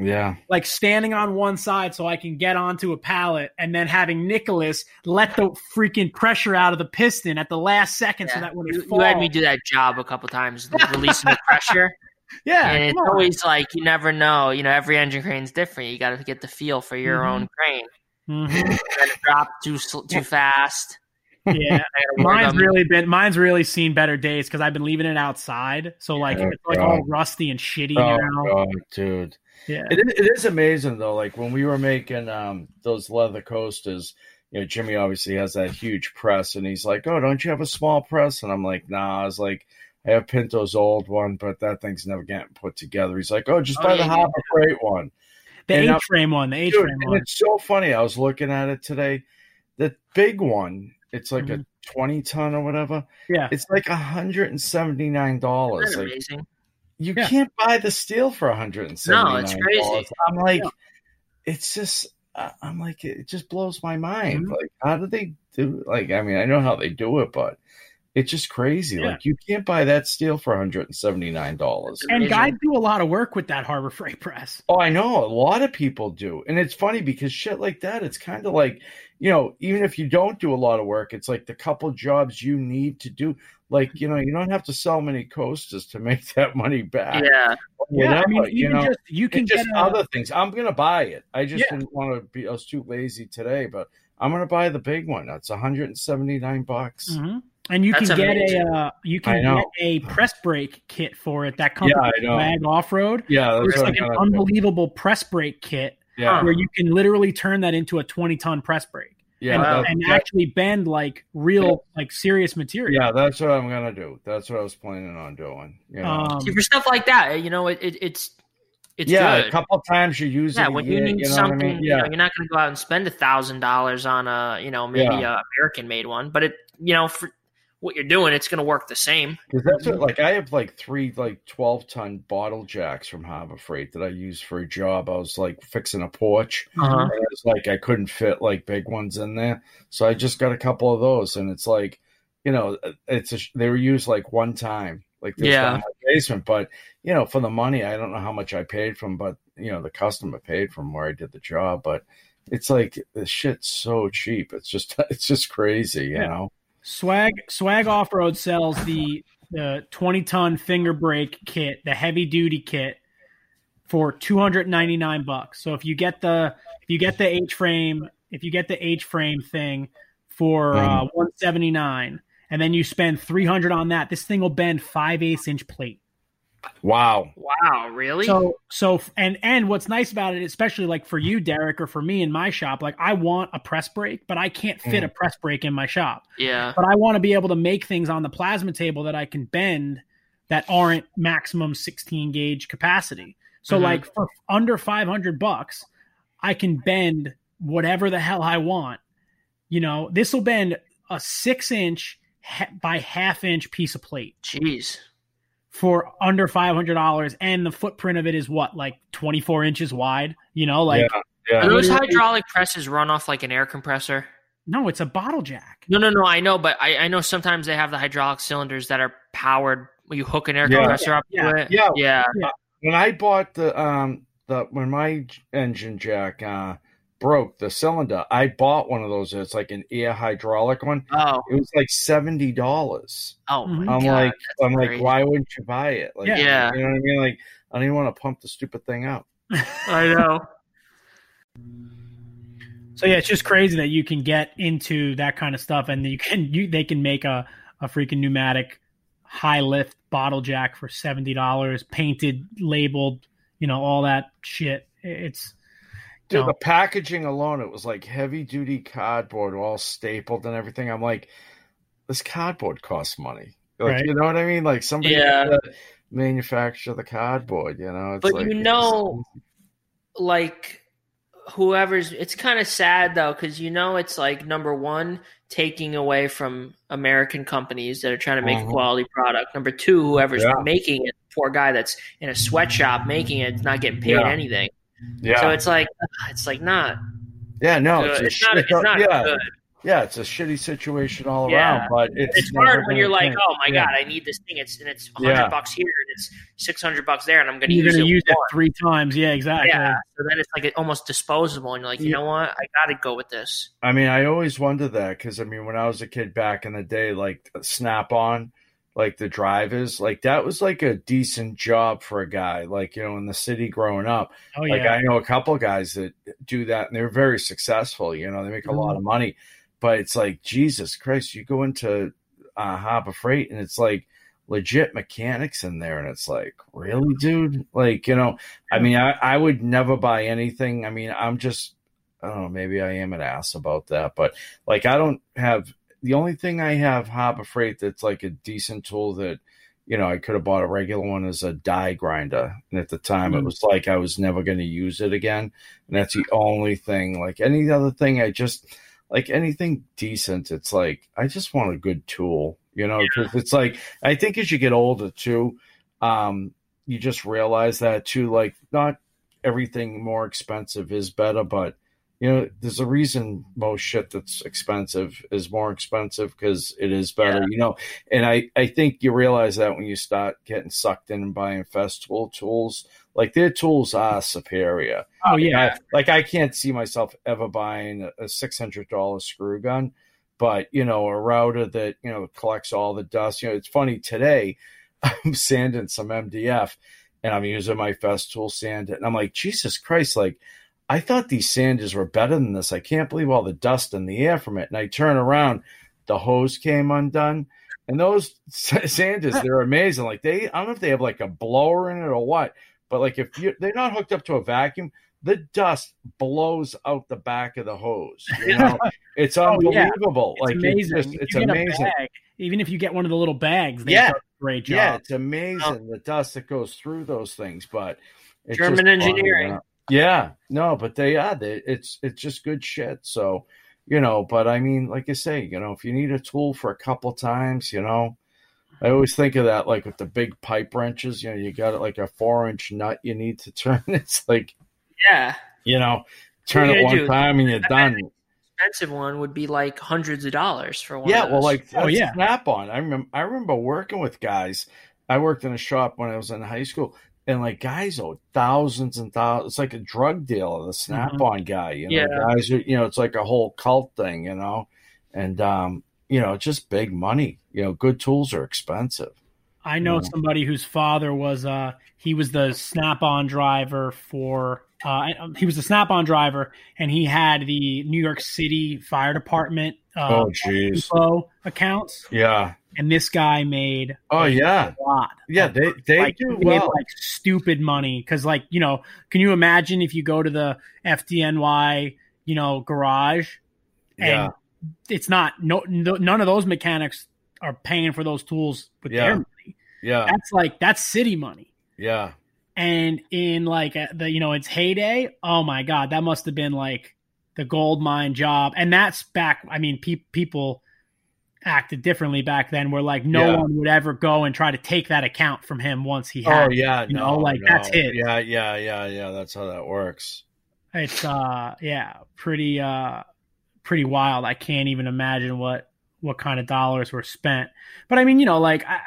Yeah. Like standing on one side so I can get onto a pallet, and then having Nicholas let the freaking pressure out of the piston at the last second so that when it You, falls, you had me do that job a couple times, releasing the pressure. yeah, and it's on. always like you never know. You know, every engine crane's different. You got to get the feel for your Mhm. own crane. Mhm. And it dropped too too fast. yeah. I gotta work Mine's really been mine's really seen better days because I've been leaving it outside, so like Oh, it's like all rusty and shitty Oh now. god, dude. Yeah. It is, it is amazing though. Like when we were making um, those leather coasters, you know, Jimmy obviously has that huge press, and he's like, "Oh, don't you have a small press?" And I'm like, "Nah." I was like, "I have Pinto's old one, but that thing's never getting put together." He's like, "Oh, just Oh, buy yeah, the yeah, Harbor Freight one." The And H I'm- frame one, the H frame one. it's so funny. I was looking at it today. The big one, it's like Mhm. a 20 ton or whatever. Yeah. It's like $179. Like, amazing? You Yeah. can't buy the steel for 179 No, it's crazy. I'm like, Yeah. it's just, uh, I'm like, it just blows my mind. Mhm. Like, how do they do? Like, I mean, I know how they do it, but it's just crazy. Yeah. Like, you can't buy that steel for 179 dollars. And guys do a lot of work with that Harbor Freight press. Oh, I know. A lot of people do. And it's funny because shit like that, it's kind of like, you know, even if you don't do a lot of work, it's like the couple jobs you need to do. Like, you know, you don't have to sell many coasters to make that money back. Yeah, Yeah, I mean, Whatever, you, can just you can It's get just a, other things. I'm gonna buy it. I just Yeah. didn't want to be. I was too lazy today, but I'm gonna buy the big one. That's 179 bucks. Mhm. and you That's can get amazing. a uh, you can get a press brake kit for it that comes Yeah, I with know. Swag Off Road. Yeah, It's like an gonna do. unbelievable press brake kit Yeah, where you can literally turn that into a 20 ton press brake yeah, and, that- and that- actually bend like real like serious material. yeah. That's what I'm gonna do. That's what I was planning on doing. You know? Um, See, for stuff like that, you know, it, it it's it's yeah, good. a couple of times you use yeah, it. a when you year, need know what I something, mean? you Yeah, know, you're not going to go out and spend a thousand dollars on a, you know, maybe Yeah. a American made one, but it, you know, for what you're doing, it's going to work the same. Because that's what, like I have like three like twelve ton bottle jacks from Harbor Freight that I use for a job. I was like fixing a porch, Uh-huh. and it was like I couldn't fit like big ones in there, so I just got a couple of those, and it's like, you know, it's a, they were used like one time, like this Yeah. in my basement, but you know, for the money, I don't know how much I paid from, but you know, the customer paid from where I did the job, but it's like the shit's so cheap. It's just it's just crazy, you Yeah. know. Swag Swag Off Road sells the the 20 ton finger brake kit, the heavy duty kit for 299 bucks. So if you get the if you get the H frame, if you get the H frame thing for uh, 179 and then you spend 300 on that, this thing will bend 5 eighths inch plate. Wow. Wow, really? So so and and what's nice about it, especially like for you, Derek, or for me in my shop, like I want a press brake, but I can't fit Mm. a press brake in my shop. yeah, But I want to be able to make things on the plasma table that I can bend that aren't maximum 16 gauge capacity. So Mhm. like for under 500 bucks, I can bend whatever the hell I want. You know, this will bend a six inch by half inch piece of plate jeez. For under five hundred dollars, and the footprint of it is what like twenty four inches wide. You know, like yeah. Yeah. Those hydraulic presses run off like an air compressor? no, it's a bottle jack. No, no, no. I know, but I, I know sometimes they have the hydraulic cylinders that are powered. You hook an air Yeah. compressor up Yeah. to it. Yeah. yeah. when I bought the um the when my engine jack uh broke the cylinder, I bought one of those. It's like an air hydraulic one. Oh, It was like seventy dollars. oh my. I'm god. like, that's I'm like, why wouldn't you buy it? Like, Yeah. you know what I mean? Like, I don't even want to pump the stupid thing up. I know. So yeah, it's just crazy that you can get into that kind of stuff, and you can you they can make a a freaking pneumatic high lift bottle jack for seventy dollars, painted, labeled, you know, all that shit. It's Dude, the packaging alone, it was like heavy duty cardboard, all stapled and everything. I'm like, this cardboard costs money. Like, Right. you know what I mean? Like somebody Yeah. had to manufacture the cardboard. You know, it's But like, you it's know- like whoever's it's kind of sad though because you know it's like number one taking away from american companies that are trying to make a mm-hmm. quality product number two whoever's Yeah. making it poor guy that's in a sweatshop making it, not getting paid Yeah. anything. Yeah. So it's like it's like not yeah. No. good. It's, a It's not, shit- it's not yeah. good. Yeah. It's a shitty situation all Yeah. around, but it's, It's hard when you're like, change. oh my Yeah. god, I need this thing. It's and it's hundred Yeah. bucks here and it's six hundred bucks there, and I'm going to use going to it. use it three times. Yeah, exactly. Yeah. So then it's like almost disposable, and you're like, you know what? I got to go with this. I mean, I always wondered that because I mean, when I was a kid back in the day, like Snap On, like the drivers, like that was like a decent job for a guy, like you know, in the city growing up. Oh Like. I know a couple guys that do that, and they're very successful. You know, they make a lot of money, but it's like Jesus Christ, you go into uh, Harbor Freight, and it's like legit mechanics in there, and it's like, really, dude? Like, you know, I mean, I, I would never buy anything. I mean, I'm just, I don't know, maybe I am an ass about that, but like, I don't have the only thing I have Harbor Freight that's like a decent tool that you know, I could have bought a regular one as a die grinder. And at the time, it Mhm. was like I was never going to use it again. And that's the only thing. Like any other thing, I just, like anything decent, it's like, I just want a good tool, you know, because it's like, I think as you get older too, um, you just realize that too. Like, not everything more expensive is better, but you know, there's a reason most shit that's expensive is more expensive because it is better, you know. And I, I think you realize that when you start getting sucked in and buying Festool tools, like their tools are superior. oh yeah. I, like I can't see myself ever buying a, a six hundred dollar screw gun, but you know, a router that you know collects all the dust. You know, it's funny today. I'm sanding some MDF, and I'm using my Festool sand, and I'm like, Jesus Christ, like. I thought these sanders were better than this. I can't believe all the dust in the air from it. And I turn around, the hose came undone. And those sanders, they're amazing. Like they, I don't know if they have like a blower in it or what, but like if you, they're not hooked up to a vacuum, the dust blows out the back of the hose. You know, it's Oh, yeah. unbelievable. It's like amazing. it's, just, it's you get a amazing. bag, even if you get one of the little bags, they Yeah. do a great job. Yeah, it's amazing the dust that goes through those things. But it's just German funny, engineering. You know? Yeah, no, but they are. They, it's it's just good shit. So, you know, but I mean, like I say, you know, if you need a tool for a couple times, you know, I always think of that like with the big pipe wrenches. You know, you got it like a four inch nut you need to turn. It's like Yeah. you know, turn What it one do? time and you're I bet done. Expensive one would be like hundreds of dollars for one. Yeah, of well, like Oh, yeah. Snap on. I remember. I remember working with guys. I worked in a shop when I was in high school, and like guys owed thousands and thousands. It's like a drug dealer, the Snap on guy. You know, Yeah. guys. Are, you know, it's like a whole cult thing. You know, and um, you know, just big money. You know, good tools are expensive. I know Yeah. somebody whose father was uh he was the Snap-on driver for uh he was the Snap-on driver and he had the New York City Fire Department uh oh, jeez. Accounts Yeah. And this guy made Oh, yeah. a lot. Yeah. They they like, do he made well. like stupid money because like you know can you imagine if you go to the FDNY you know garage and yeah. it's not no, no none of those mechanics are paying for those tools with Yeah. their money. Yeah. That's like that's city money. Yeah. And in like the you know its heyday, oh my god, that must have been like the gold mine job. And that's back. I mean, pe- people acted differently back then. Where like no Yeah. one would ever go and try to take that account from him once he had. Oh, yeah. you no, know, like, no. that's it. Yeah. Yeah. Yeah. Yeah. That's how that works. It's uh yeah, pretty uh pretty wild. I can't even imagine what what kind of dollars were spent. But I mean, you know, like I,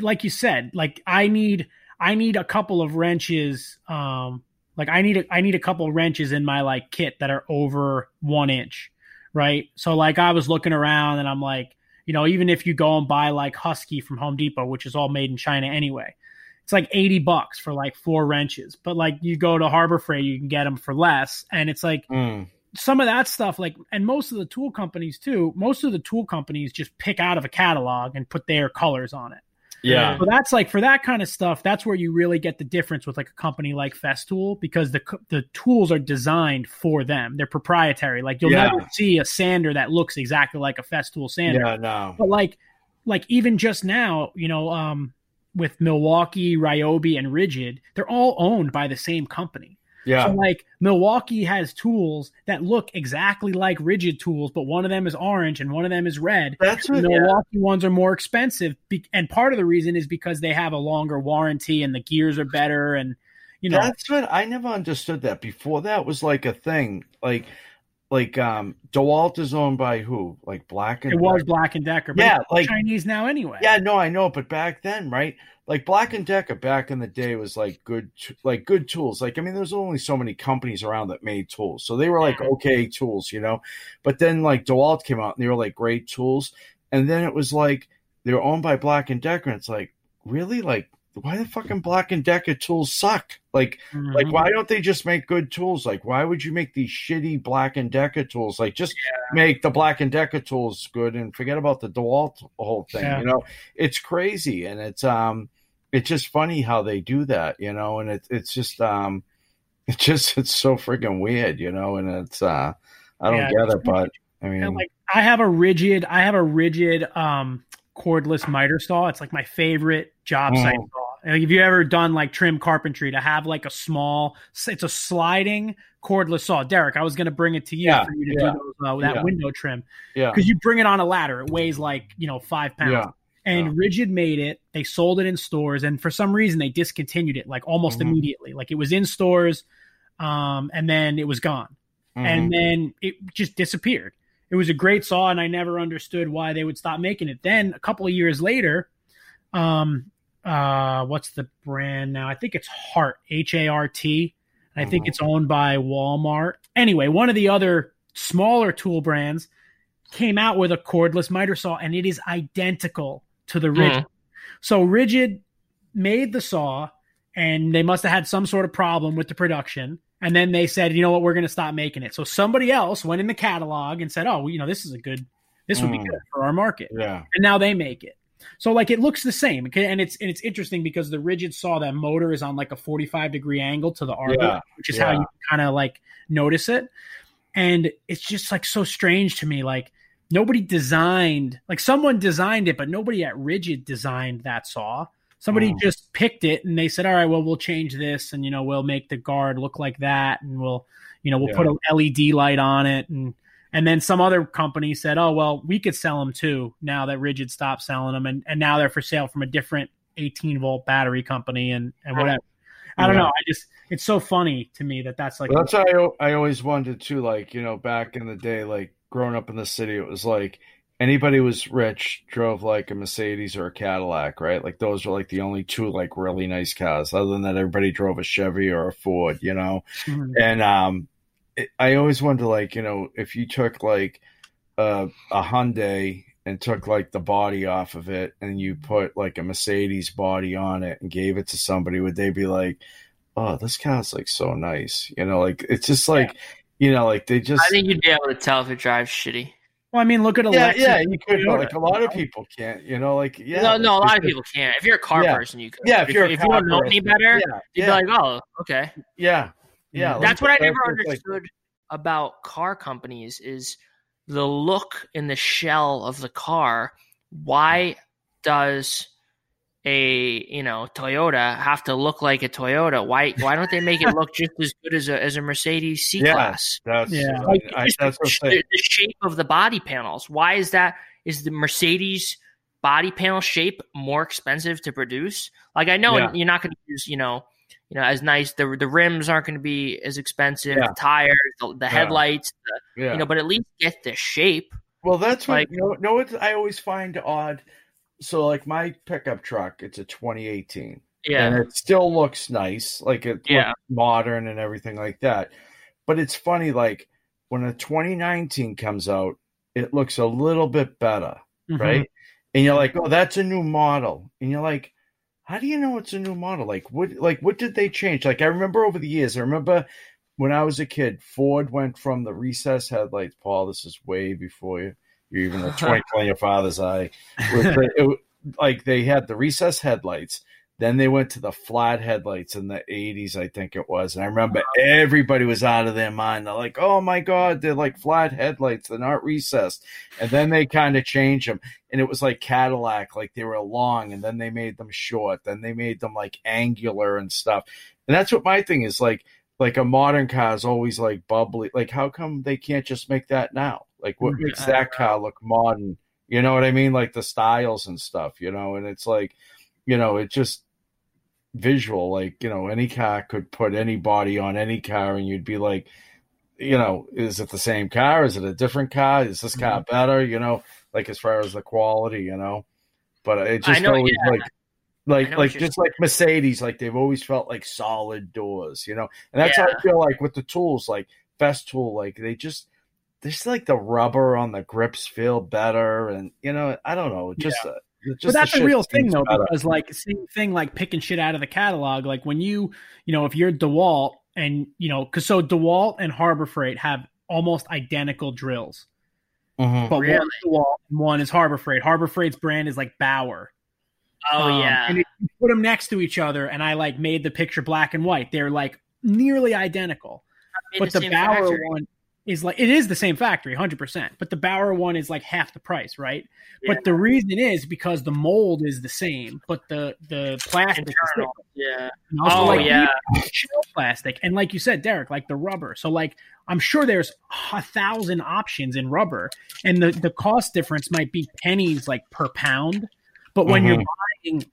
like you said, like I need I need a couple of wrenches um like I need a I need a couple of wrenches in my like kit that are over 1 inch, right? So like I was looking around and I'm like, you know, even if you go and buy like Husky from Home Depot, which is all made in China anyway, it's like 80 bucks for like four wrenches. But like you go to Harbor Freight, you can get them for less. And it's like Mm. some of that stuff, like, and most of the tool companies too, most of the tool companies just pick out of a catalog and put their colors on it. Yeah. So that's like for that kind of stuff, that's where you really get the difference with like a company like Festool because the the tools are designed for them. They're proprietary. Like you'll Yeah. never see a sander that looks exactly like a Festool sander. Yeah. No. But like like even just now, you know, um with Milwaukee, Ryobi, and Ridgid, they're all owned by the same company. Yeah. So like Milwaukee has tools that look exactly like Ridgid tools, but one of them is orange and one of them is red. That's The what. Milwaukee ones are more expensive, and part of the reason is because they have a longer warranty and the gears are better, and you know, That's what I never understood that. Before that was like a thing. Like, like um, Dewalt is owned by who? Like Black and it was Black and Decker. But Yeah, like- Chinese now anyway. Yeah, no, I know, but back then, right? Like Black and Decker back in the day was like good, like good tools. Like I mean, there's only so many companies around that made tools, so they were like okay tools, you know. But then like Dewalt came out and they were like great tools, and then it was like they were owned by Black and Decker, and it's like really like why the fucking Black and Decker tools suck? Like Mhm. like why don't they just make good tools? Like why would you make these shitty Black and Decker tools? Like just make the Black and Decker tools good and forget about the Dewalt whole thing. Yeah. You know, it's crazy and it's um it's just funny how they do that, you know, and it's it's just um it's just it's so freaking weird, you know, and it's uh I don't Yeah, get it, but I mean like I have a Ridgid, I have a Ridgid um cordless miter saw. It's like my favorite job Mhm. site saw. And Have you ever done like trim carpentry to have like a small? It's a sliding cordless saw. Derek, I was going to bring it to you Yeah, for you to yeah, do those, uh, that yeah. window trim yeah. because you bring it on a ladder. It weighs like you know five pounds. And Yeah. Ridgid made it. They sold it in stores, and for some reason they discontinued it like almost Mhm. immediately. Like it was in stores, um, and then it was gone Mhm. and then it just disappeared. It was a great saw, and I never understood why they would stop making it. Then a couple of years later, um, uh, what's the brand now? I think it's Hart, H A R T. I think Mhm. it's owned by Walmart. Anyway, one of the other smaller tool brands came out with a cordless miter saw, and it is identical to the Ridgid. So Ridgid made the saw, and they must have had some sort of problem with the production. And then they said, you know what, we're going to stop making it. So somebody else went in the catalog and said, oh, well, you know, this is a good, this would be Mm. good for our market. yeah. And now they make it. So like it looks the same, okay? and it's and it's interesting because the Ridgid saw that motor is on like a forty five degree angle to the arbor, Yeah, which is how you kind of like notice it. And it's just like so strange to me. Like nobody designed, like someone designed it, but nobody at Ridgid designed that saw. Somebody Mm. just picked it and they said, "All right, well, we'll change this, and you know, we'll make the guard look like that, and we'll, you know, we'll Yeah. put a LED light on it." And and then some other company said, "Oh, well, we could sell them too." Now that Ridgid stopped selling them, and and now they're for sale from a different 18 volt battery company, and and whatever. I don't know. I just it's so funny to me that that's like Well, that's I, I always wondered too. Like you know, back in the day, like growing up in the city, it was like anybody who was rich drove like a Mercedes or a Cadillac, right? Like those were like the only two like really nice cars. Other than that, everybody drove a Chevy or a Ford, you know. Mhm. And um, it, I always wonder, like you know, if you took like a a Hyundai and took like the body off of it, and you put like a Mercedes body on it and gave it to somebody, would they be like? oh, this car's like so nice. You know, like it's just like, you know, like they just. I think you'd be able to tell if it drives shitty. Well, I mean, look at yeah, Alexa. yeah, you could, but Toyota, like a lot of people can't. You know, like yeah, no, no, a lot of people can't. If you're a car Yeah. person, you can. Yeah, if you're a if car you don't know any better, just- you'd yeah, be like, oh, okay. yeah, yeah. like, That's what I never just like- understood about car companies is the look in the shell of the car. Why does a you know Toyota have to look like a Toyota? Why why don't they make it look just as good as a as a Mercedes C Yeah. class? That's Yeah. I- Like, I, just that's what the, the shape of the body panels. Why is that? Is the Mercedes body panel shape more expensive to produce? Like I know Yeah. you're not going to use, you know, you know, as nice. The the rims aren't going to be as expensive. Yeah. The tires, the, the Yeah. headlights, the, Yeah. you know, but at least get the shape. Well, that's what Like- you know. Know what I always find odd. So, like my pickup truck, it's a 2018, Yeah, and it still looks nice, like it Yeah. looks modern and everything like that. But it's funny, like when a 2019 comes out, it looks a little bit better, Mhm. right? And you're like, oh, that's a new model, and you're like, how do you know it's a new model? Like, what, like, what did they change? Like, I remember over the years, I remember when I was a kid, Ford went from the recessed headlights. Paul, this is way before you. You're even a twinkle in your father's eye. The- it- like they had the recessed headlights, then they went to the flat headlights in the 80s, I think it was. And I remember everybody was out of their mind. They're like, "Oh my god, they're like flat headlights. They're not recessed." And then they kind of changed them, and it was like Cadillac, like they were long, and then they made them short. Then they made them like angular and stuff. And that's what my thing is like. like a modern car is always like bubbly. Like, how come they can't just make that now? Like, what makes that car look modern? You know what I mean? Like the styles and stuff, you know. And it's like, you know, it just visual. Like, you know, any car could put any body on any car, and you'd be like, you know, is it the same car? Is it a different car? Is this car Mm-hmm. better? You know, like as far as the quality, you know. But it just know, always yeah. like like like just like Mercedes, like they've always felt like solid doors, you know. And that's how I feel like with the tools, like Festool, like they just just like the rubber on the grips feel better, and you know, I don't know, just. Uh, just but that's the a real thing though, better. because like same thing like picking shit out of the catalog. Like when you, you know, if you're DeWalt and you know, because so DeWalt and Harbor Freight have almost identical drills, Mhm. but Really? one is DeWalt and one is Harbor Freight. Harbor Freight's brand is like Bauer. Oh Um, yeah. and if you put them next to each other, and I like made the picture black and white. They're like nearly identical, but the, same Bauer factory. one is like it is the same factory, hundred percent. But the Bauer one is like half the price, right? Yeah. But the reason is because the mold is the same, but the the plastic is Yeah. And also, Oh like, yeah. plastic, and like you said, Derek, like the rubber. So like I'm sure there's a thousand options in rubber, and the the cost difference might be pennies like per pound. But when you're mm-hmm. buying,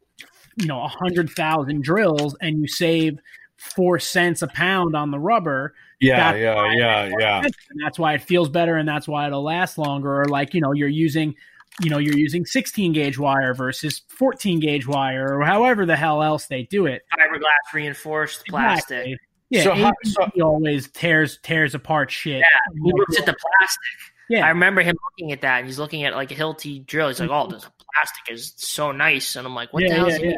you know, a hundred thousand drills and you save four cents a pound on the rubber, Yeah, that's yeah, yeah, yeah. and that's why it feels better, and that's why it'll last longer. Or like you know, you're using, you know, you're using 16 gauge wire versus 14 gauge wire, or however the hell else they do it. Fiberglass reinforced plastic. Exactly. Yeah, So how- ABB always tears tears apart shit. Yeah, He looks at the plastic. Yeah. I remember him looking at that, and he's looking at like a Hilti drill. He's like, "Oh, mm-hmm. this plastic is so nice," and I'm like, "What yeah, the hell?" yeah, is he yeah.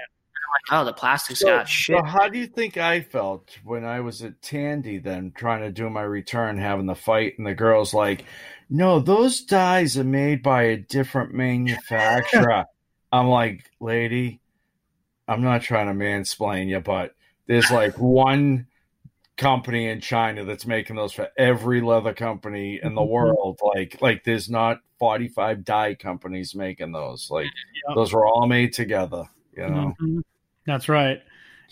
Like, "Oh, the plastic's So, got shit." so how do you think I felt when I was at Tandy then trying to do my return, having the fight, and the girl's like, No, those dyes are made by a different manufacturer. I'm like, lady, I'm not trying to mansplain you, but there's like one company in China that's making those for every leather company in the Mhm. world. Like like there's not 45 dye companies making those. Like Yep. those were all made together, you know. Mhm. That's right.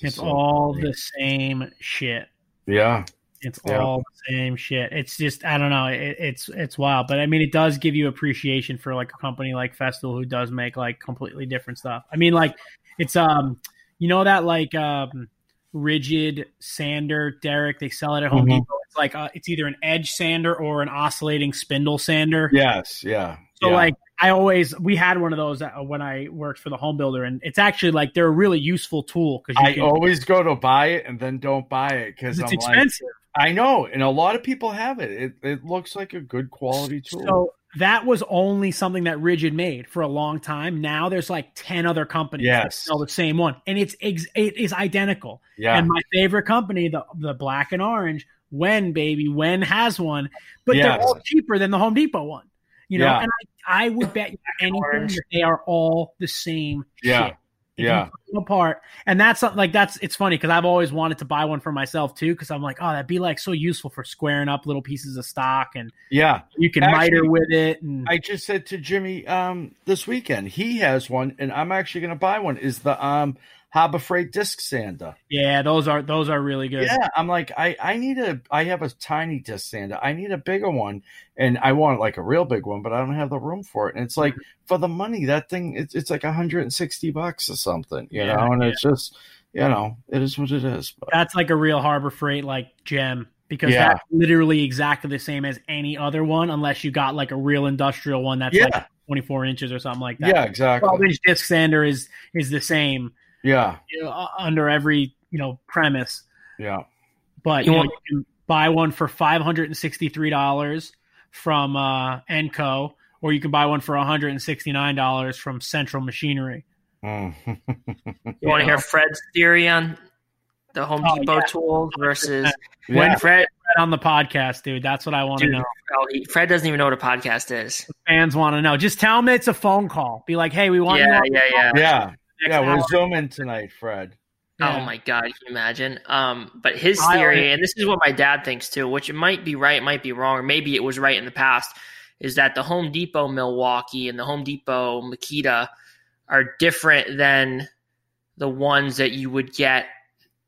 It's So- all the same shit. Yeah. It's Yeah. all the same shit. It's just I don't know. It, it's it's wild, but I mean, it does give you appreciation for like a company like Festool who does make like completely different stuff. I mean, like it's um, you know that like um, Ridgid sander, Derek. They sell it at Home Mhm. Depot. It's like uh, it's either an edge sander or an oscillating spindle sander. Yes, yeah. So yeah. like I always we had one of those uh, when I worked for the home builder, and it's actually like they're a really useful tool because I can. always go to buy it and then don't buy it because it's I'm like, expensive. I know, and a lot of people have it. It it looks like a good quality tool. So that was only something that Ridgid made for a long time. Now there's like ten other companies that Yes. sell the same one, and it's ex- it is identical. yeah, And my favorite company, the the black and orange, When baby, When has one, but Yes. they're all cheaper than the Home Depot one. You know, Yeah. and I, I would bet you anything that they are all the same. Yeah. shit. Yeah. you put them apart, and that's something- like that's it's funny because I've always wanted to buy one for myself too because I'm like, oh, that'd be like so useful for squaring up little pieces of stock and yeah. you can Actually, miter with it and I just said to Jimmy um this weekend he has one, and I'm actually going to buy one. Is the um Harbor Freight disc sander? yeah, those are those are really good. Yeah, I'm like I I need a I have a tiny disc sander. I need a bigger one, and I want like a real big one, but I don't have the room for it. And it's like mm-hmm. for the money, that thing it's it's like 160 bucks or something, you Yeah, know. And it's just you know it is what it is. But That's like a real Harbor Freight like gem because Yeah. that's literally exactly the same as any other one, unless you got like a real industrial one that's Yeah. like 24 inches or something like that. yeah, exactly. 12 inch disc sander is is the same Yeah, you know, uh, under every you know premise. yeah, But You you, know, you can buy one for five hundred and sixty three dollars from uh, Enco, or you can buy one for one hundred and sixty nine dollars from Central Machinery. Mm. You want to hear Fred's theory on the Home Oh, Depot yeah. tools versus yeah. When Fred? on the podcast, dude, that's what I want to know. Fred doesn't even know what a podcast is. Fans want to know. Just tell them it's a phone call. Be like, hey, we want you Yeah, on yeah, yeah. Yeah, next yeah. We're hour. zooming tonight, Fred. Yeah. Oh my god, can you imagine? Um, but his theory, and this is what my dad thinks too, which it might be right, might be wrong, or maybe it was right in the past, is that the Home Depot Milwaukee and the Home Depot Makita are different than the ones that you would get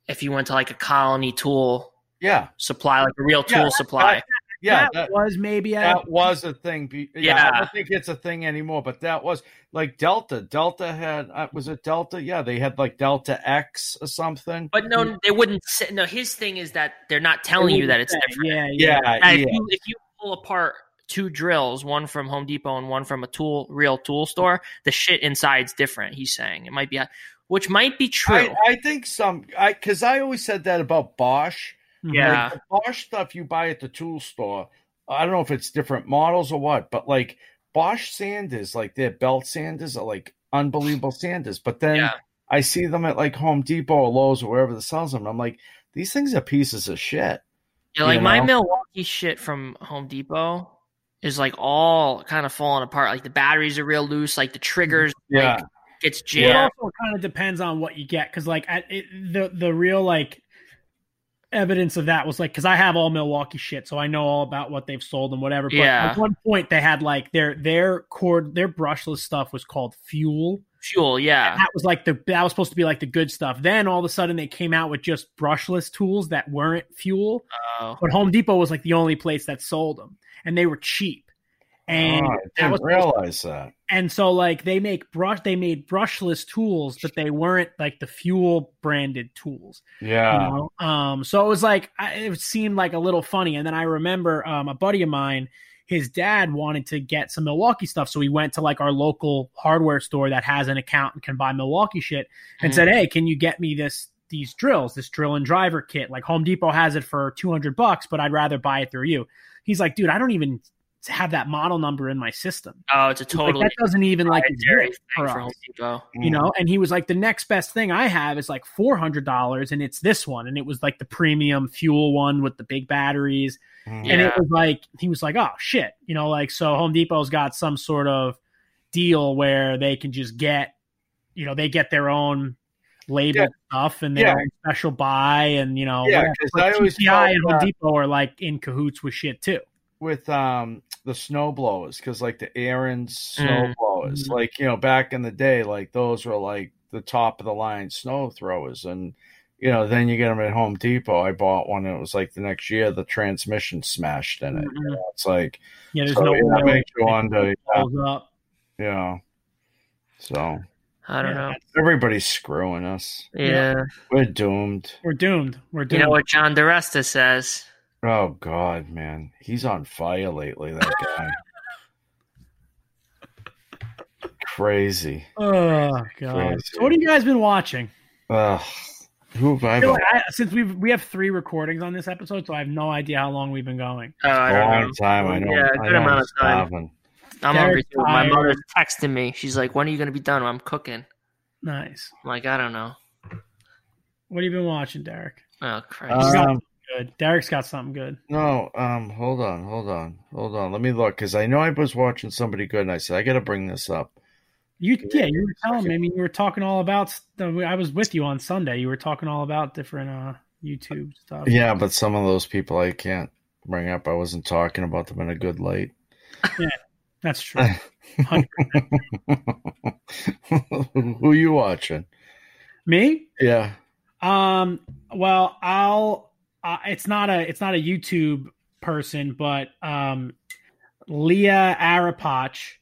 if you went to like a Colony Tool Yeah, supply, like a real tool Yeah, supply. Yeah. that, That, was maybe a, that was a thing. be- Yeah, I don't think it's a thing anymore, but that was like Delta. Delta had uh, was it Delta? Yeah, they had like Delta X or something. But no, they wouldn't. Say, no, his thing is that they're not telling you that it's different. yeah, yeah. Yeah, Now, yeah. if, you, if you pull apart two drills, one from Home Depot and one from a tool real tool store, the shit inside's different. He's saying it might be, which might be true. I, I think some I because I always said that about Bosch. Yeah, Like the Bosch stuff you buy at the tool store. I don't know if it's different models or what, but like Bosch sanders, like their belt sanders are like unbelievable sanders. But then Yeah. I see them at like Home Depot or Lowe's or wherever that sells them. And I'm like, these things are pieces of shit. yeah. Like you my? Milwaukee shit from Home Depot is like all kind of falling apart. Like the batteries are real loose. Like the triggers, Yeah. like, gets It jammed. also kind of depends on what you get because like at, it, the the real like evidence of that was like because I have all Milwaukee shit, so I know all about what they've sold and whatever. But Yeah. at one point they had like their their cord their brushless stuff was called Fuel. Fuel, yeah. That was like the that was supposed to be like the good stuff. Then all of a sudden they came out with just brushless tools that weren't Fuel. Oh. But Home Depot was like the only place that sold them, and they were cheap. And Oh, I didn't realize that. and so like they make brush they made brushless tools but they weren't like the fuel branded tools Yeah. you know? um so it was like it seemed like a little funny and then i remember um a buddy of mine his dad wanted to get some milwaukee stuff so we went to like our local hardware store that has an account and can buy milwaukee shit and Mhm. said hey can you get me this these drills this drill and driver kit like home depot has it for 200 bucks but i'd rather buy it through you he's like dude i don't even have that model number in my system. Oh, it's a He's like, totally that doesn't even like proprietary exist for for us Home you know? And he was like the next best thing i have is like $400 and it's this one. And it was like the premium fuel one with the big batteries. Mm. and it was like he was like oh shit you know? Like so home depot's got some sort of deal where they can just get you know they get their own labeled stuff and their Yeah. own special buy and you know Yeah, whatever. 'cause But I always TCI and Home Depot are like in cahoots with shit too. with um the snow blowers because like the Ariens snow Mm. blowers, Mhm. like you know back in the day, like those were like the top of the line snow throwers, and you know then you get them at Home Depot. I bought one, and it was like the next year the transmission smashed in it. You Mhm. know, it's like yeah there's so, no yeah, oil. it makes you wonder, It yeah, up. yeah. So I don't Yeah. know. everybody's screwing us. Yeah. We're doomed. we're doomed we're doomed. You know what John DeResta says? Oh God, man, he's on fire lately. That guy, crazy. Oh god! Crazy. So what have you guys been watching? Ugh. Who have I I been I, since we we have three recordings on this episode, so I have no idea how long we've been going. Oh, I a don't long know. time. I know. Yeah, a I good amount I'm of time. starving. I'm Derek's hungry too. My mother's texting me. She's like, "When are you going to be done?" I'm cooking. Nice. I'm like, I don't know. What have you been watching, Derek? Oh Christ! Um, Good. Derek's got something good. no, um, hold on, hold on, hold on. Let me look because I know I was watching somebody good, and I said I got to bring this up. You yeah, you were telling me. I mean, you were talking all about. I was with you on Sunday. You were talking all about different uh YouTube stuff. Yeah, but some of those people I can't bring up. I wasn't talking about them in a good light. Yeah, that's true. 100%. Who you watching? me? Yeah. Um. Well, I'll. Uh, it's not a. It's not a YouTube person, but um, Leah Aripotch.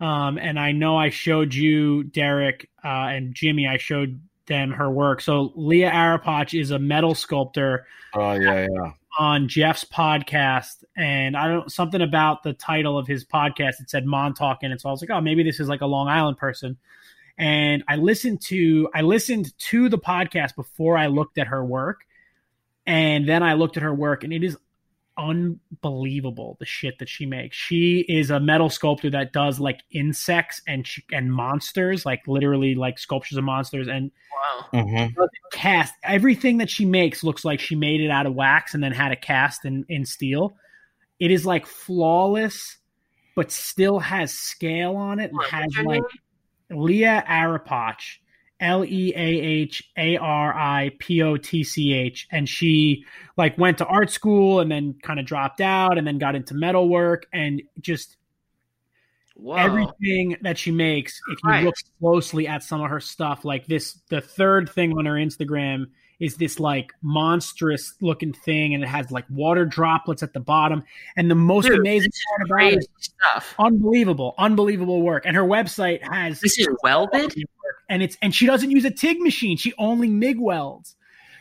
Um, and I know I showed you Derek uh, and Jimmy. I showed them her work. So Leah Aripotch is a metal sculptor Oh yeah, yeah. on Jeff's podcast, and I don't something about the title of his podcast. It said Montauk and so I was like, oh, maybe this is like a Long Island person. And I listened to I listened to the podcast before I looked at her work, and then I looked at her work, and it is unbelievable the shit that she makes. She is a metal sculptor that does like insects and and monsters, like literally like sculptures of monsters and wow. hmm cast. Everything that she makes looks like she made it out of wax and then had it cast in, in steel. It is like flawless, but still has scale on it and What, has like name? Leah Aripotch, L E A H A R I P O T C H, and she like went to art school and then kind of dropped out and then got into metal work and just Whoa. everything that she makes if you Right. look closely at some of her stuff like this the third thing on her instagram is this like monstrous looking thing, and it has like water droplets at the bottom. And the most Dude, amazing part about stuff. unbelievable, unbelievable work. And her website has This is welded. and it's and she doesn't use a TIG machine. She only MIG welds.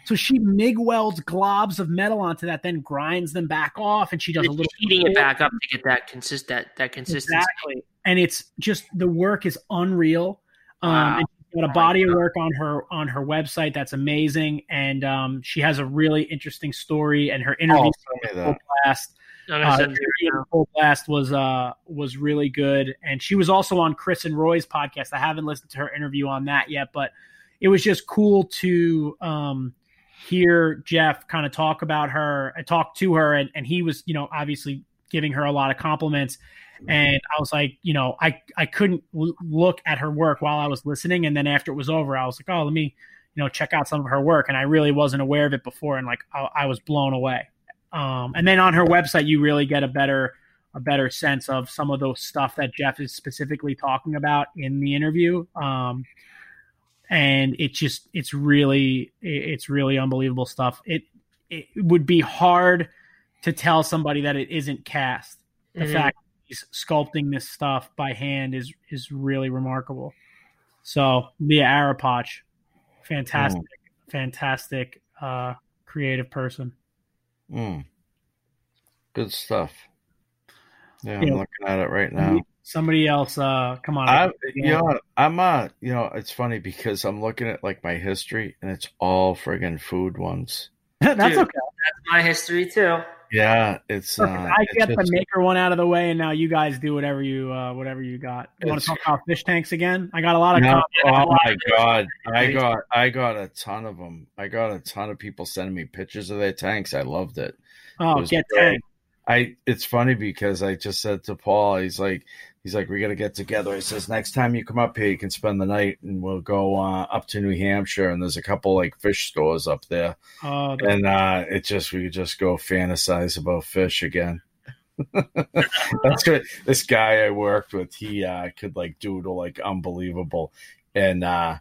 So she MIG welds globs of metal onto that, then grinds them back off, and she does a little heating it back up to get that consist that that consistency. Exactly. And it's just the work is unreal. Um, Wow. Got Oh a body of work on her on her website that's amazing, and um, she has a really interesting story. And her interview Oh, with Full. Blast, uh, send it interview to with Full Blast was uh was really good, and she was also on Chris and Roy's podcast. I haven't listened to her interview on that yet, but it was just cool to um hear Jeff kind of talk about her, talk to her, and, and he was, you know, obviously giving her a lot of compliments. And I was like, you know, I I couldn't l- look at her work while I was listening, and then after it was over, I was like, oh, let me, you know, check out some of her work, and I really wasn't aware of it before, and like I, I was blown away. Um, and then on her website, you really get a better a better sense of some of those stuff that Jeff is specifically talking about in the interview. Um, and it just it's really it's really unbelievable stuff. It it would be hard to tell somebody that it isn't cast. The Mhm. fact he's sculpting this stuff by hand is is really remarkable. So Leah Aripotch, fantastic, fantastic uh, creative person. Mm. Good stuff. Yeah, I'm Yeah. looking at it right now. Somebody else, uh, come on. I, you know, I'm uh, you know, it's funny because I'm looking at like my history and it's all friggin' food ones. That's Dude. okay. That's my history too. Yeah, it's. Uh, I it's get the maker one out of the way, and now you guys do whatever you uh, whatever you got. You want to talk about fish tanks again? I got a lot of No, oh my god! I got I got a ton of them. I got a ton of people sending me pictures of their tanks. I loved it. Oh, It get great. tank. I it's funny because I just said to Paul, he's like, he's like, we got to get together. He says next time you come up here, you can spend the night, and we'll go uh, up to New Hampshire, and there's a couple like fish stores up there, Oh, and uh, it just we could just go fantasize about fish again. That's good. This guy I worked with, he uh, could like doodle like unbelievable, and uh,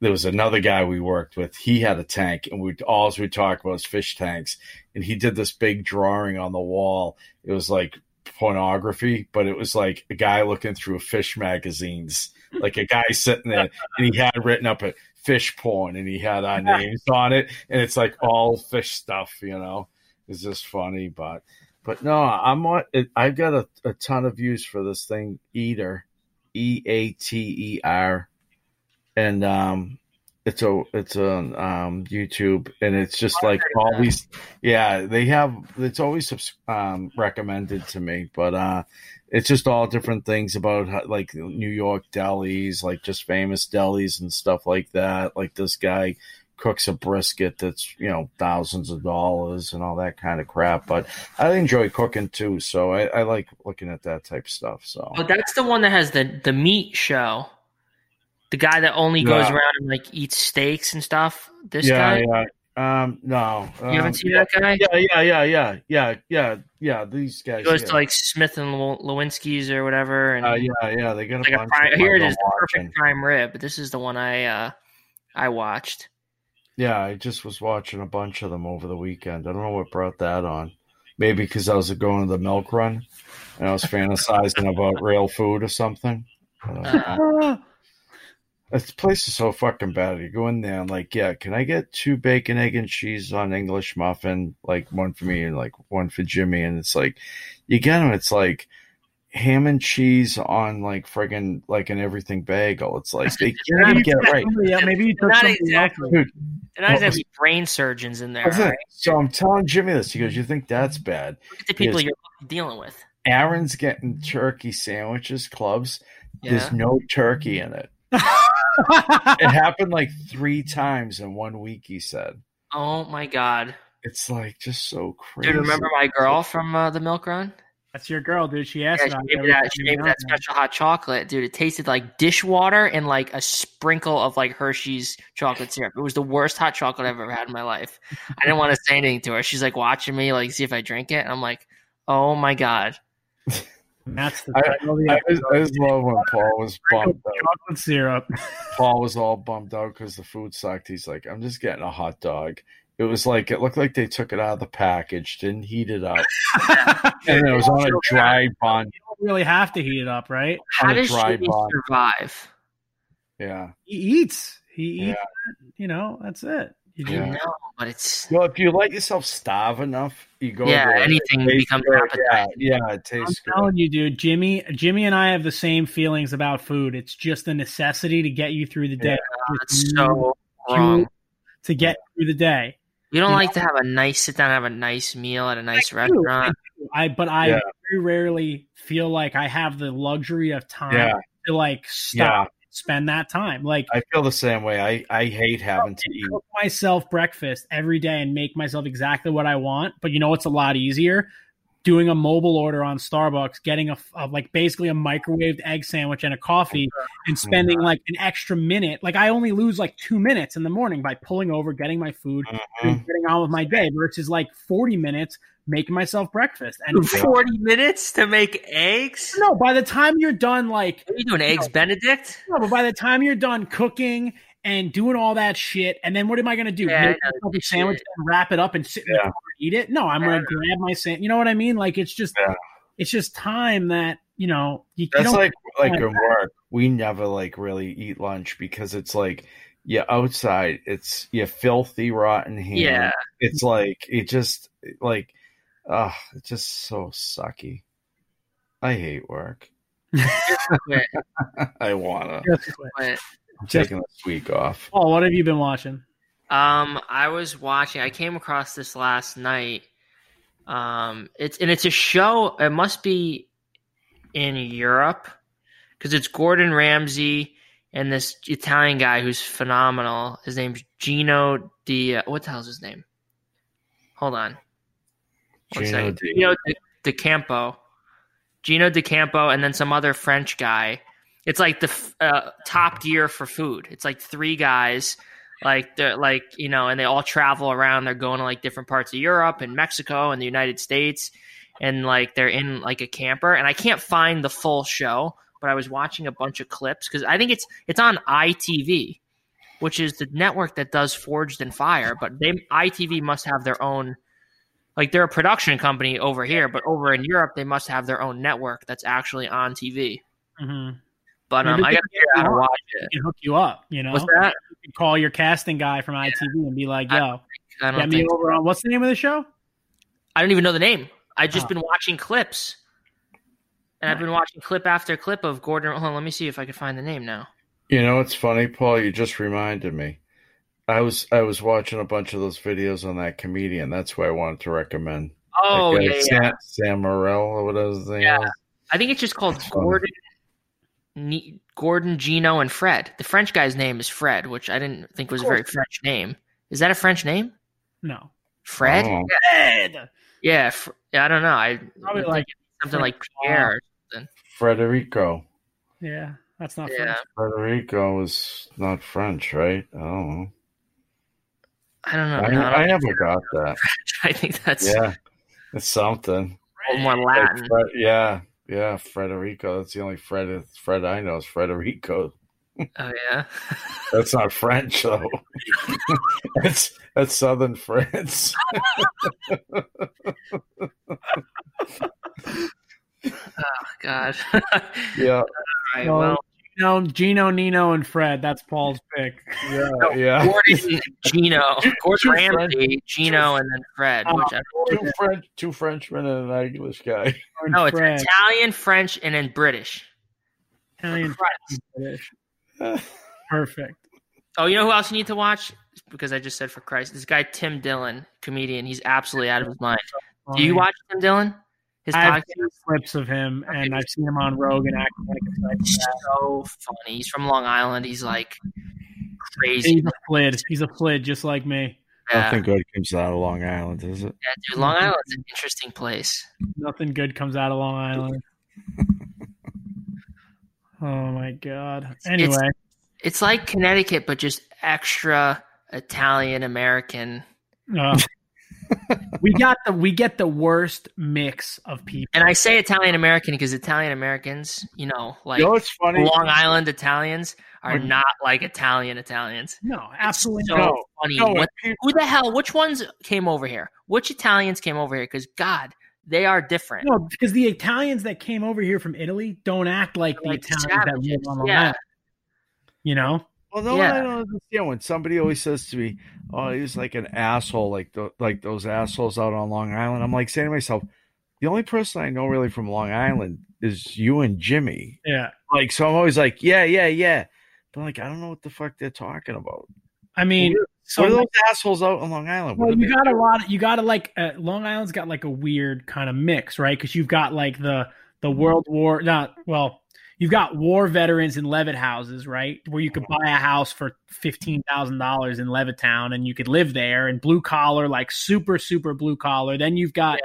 there was another guy we worked with. He had a tank, and we all we talked about was fish tanks. And he did this big drawing on the wall. It was like pornography, but it was like a guy looking through fish magazines, like a guy sitting there, and he had written up a fish porn, and he had our names on it, and it's like all fish stuff, you know. It's just funny, but but no, I'm on. I've got a, a ton of views for this thing, Eater, E A T E R, and um, it's a it's on um YouTube, and it's just like always. Yeah, they have. It's always um recommended to me, but uh, it's just all different things about how, like New York delis, like just famous delis and stuff like that. Like this guy cooks a brisket that's you know thousands of dollars and all that kind of crap. But I enjoy cooking too, so I, I like looking at that type of stuff. So Oh, that's the one that has the the meat show. The guy that only goes Yeah. around and like eats steaks and stuff. This yeah, guy. yeah. Um, no, You um, haven't seen that guy? Yeah, yeah, yeah, yeah, yeah, yeah, yeah. These guys He goes yeah. to like Smith and Wollensky's or whatever, and Uh, yeah, yeah, they got a like a bunch. prime, of here it is, the perfect prime rib. This is the one I uh I watched. Yeah, I just was watching a bunch of them over the weekend. I don't know what brought that on. Maybe because I was going to the milk run and I was fantasizing about real food or something. Uh, this place is so fucking bad. You go in there and like, yeah, can I get two bacon, egg, and cheese on English muffin? Like one for me and like one for Jimmy. And it's like, you get them. It's like ham and cheese on like friggin' like an everything bagel. It's like they can't even get it right. Yeah, maybe you took Not somebody exactly. else's. Dude, and I just Well, have these brain surgeons in there. That's it. all right? So I'm telling Jimmy this. He goes, "You think that's bad?" Look at the people Yes. you're dealing with. Aaron's getting turkey sandwiches, clubs. Yeah. There's no turkey in it. It happened like three times in one week. He said, Oh my god, "It's like just so crazy." dude! Remember my girl from uh, the milk run? That's your girl, dude. She asked Yeah, she about gave me every that. She gave me that special hot chocolate, dude. It tasted like dishwater and like a sprinkle of like Hershey's chocolate syrup. It was the worst hot chocolate I've ever had in my life. I didn't want to say anything to her. She's like watching me, like see if I drink it. And I'm like, oh my god. And that's the I, title of the I, just, I just love when Paul was bummed out. Chocolate syrup. Paul was all bummed out because the food sucked. He's like, I'm just getting a hot dog. It was like it looked like they took it out of the package, didn't heat it up, and it was on a dry bun. You don't really have to heat it up, right? How on a does dry Jimmy bun. survive? Yeah. He eats. He eats. Yeah. You know, that's it. You I Yeah. know, but it's Well, if you let yourself starve enough, you go. yeah. to. Anything becomes good. appetite. Yeah, yeah, it I'm tastes good. telling you, dude. Jimmy, Jimmy, and I have the same feelings about food. It's just a necessity to get you through the day. That's so wrong. to get through the day. You don't You like to have a nice sit down, have a nice meal at a nice I do, restaurant. I but I Yeah. very rarely feel like I have the luxury of time Yeah, to like stop yeah. and spend that time. Like I feel the same way. I I hate having to eat. cook myself breakfast every day and make myself exactly what I want. But you know it's a lot easier? Doing a mobile order on Starbucks, getting a, a like basically a microwaved egg sandwich and a coffee, and spending like an extra minute. Like I only lose like two minutes in the morning by pulling over, getting my food, Mhm. and getting on with my day versus like forty minutes making myself breakfast. And Forty minutes to make eggs? no, by the time you're done, like What are you doing? Eggs Benedict? no, but by the time you're done cooking and doing all that shit, and then what am I going to do? Yeah, Make know, myself a shit. sandwich and wrap it up and sit in the car and eat it? No, I'm going to grab my sandwich. You know what I mean? Like it's just, Yeah. it's just time that you know you, you That's don't. like like Yeah. in work. We never like really eat lunch because it's like yeah, outside it's you filthy rotten hand. Yeah. It's like it just like uh it's just so sucky. I hate work. I wanna. Just quit. quit. I'm taking this week off. Oh, what have you been watching? Um, I was watching. I came across this last night. Um, it's and it's a show. It must be in Europe because it's Gordon Ramsay and this Italian guy who's phenomenal. His name's Gino Di. What the hell's his name? Hold on. One Gino second. Di- Gino Di, D'Acampo. Gino D'Acampo, and then some other French guy. It's like the uh, top tier for food. It's like three guys, like they're like you know, and they all travel around. They're going to like different parts of Europe and Mexico and the United States, and like they're in like a camper. And I can't find the full show, but I was watching a bunch of clips because I think it's it's on ITV, which is the network that does Forged in Fire. But they ITV must have their own like they're a production company over here, but over in Europe they must have their own network that's actually on TV. Mm-hmm. But um, I got to figure out how to can- watch it. can hook you up. You know, What's that? you can call your casting guy from ITV and be like, "Yo, I get don't me think over on what's the name of the show?" I don't even know the name. I've just Oh. been watching clips, and I've been watching clip after clip of Gordon. Hold on, let me see if I can find the name now. You know it's funny, Paul? You just reminded me. I was I was watching a bunch of those videos on that comedian. That's why I wanted to recommend. Oh That guy, yeah, yeah. Sam, Sam Morril or whatever his name Yeah. is. I think it's just called That's funny. Gordon. Ne- Gordon, Gino, and Fred. The French guy's name is Fred, which I didn't think was a very French name. Is that a French name? No, Fred? Oh. Ed. Yeah, fr- yeah, I don't know. I Probably like think it's something like Pierre. or- something. Frederico. Yeah, that's not Yeah, French. Frederico is not French, right? I don't know. I don't know. I, No, I, I never got that. I think that's Yeah, it's something. more Like Latin. Fred- yeah, yeah, Frederico. That's the only Fred Fred I know is Frederico. Oh yeah. That's not French though. that's that's Southern France. Oh god. Yeah, All right. Well, Gino, Gino, Nino, and Fred. That's Paul's pick. yeah, yeah. Gordon, Gino, Two Gordon French- Ramsay, Gino, and then Fred. Oh. Two French, two Frenchmen and an English guy. no, it's Fred. Italian, French, and then British. Italian, Christ. British. Perfect. Oh, you know who else you need to watch? Because I just said for Christ, this guy Tim Dillon, comedian. He's absolutely out of his mind. Do you watch Tim Dillon? His I've podcast seen clips of him, and I've seen him on Rogan acting like a so funny. He's from Long Island. He's like crazy. He's a flid. He's a flid, just like me. I Yeah, don't good comes out of Long Island, is it? yeah, dude. Long Island's an interesting place. Nothing good comes out of Long Island. oh my god. Anyway, It's like Connecticut, but just extra Italian American. uh, we got the we get the worst mix of people. And I say Italian American because Italian Americans, you know, like you know what's funny? Long Island Italians are When- not like Italian Italians. no, absolutely So. No, funny. no, What, people- who the hell? Which ones came over here? Which Italians came over here? Because God, they are different. No, because the Italians that came over here from Italy don't act like the Like Italians that live on Long Yeah. Island. You know, Well, no, Yeah. I don't understand when somebody always says to me, "Oh, he's like an asshole, like the, like those assholes out on Long Island." I'm like saying to myself, the only person I know really from Long Island is you and Jimmy. yeah. Like, so I'm always like, "Yeah, yeah, yeah," but like, I don't know what the fuck they're talking about. I mean, so what are those assholes out on Long Island? Well, you got a lot. Of, you got to like uh, Long Island's got like a weird kind of mix, right? Because you've got like the the World War, not well. You've got war veterans in Levitt houses, right? Where you could buy a house for fifteen thousand dollars in Levittown, and you could live there. And blue collar, like super, super blue collar. Then you've got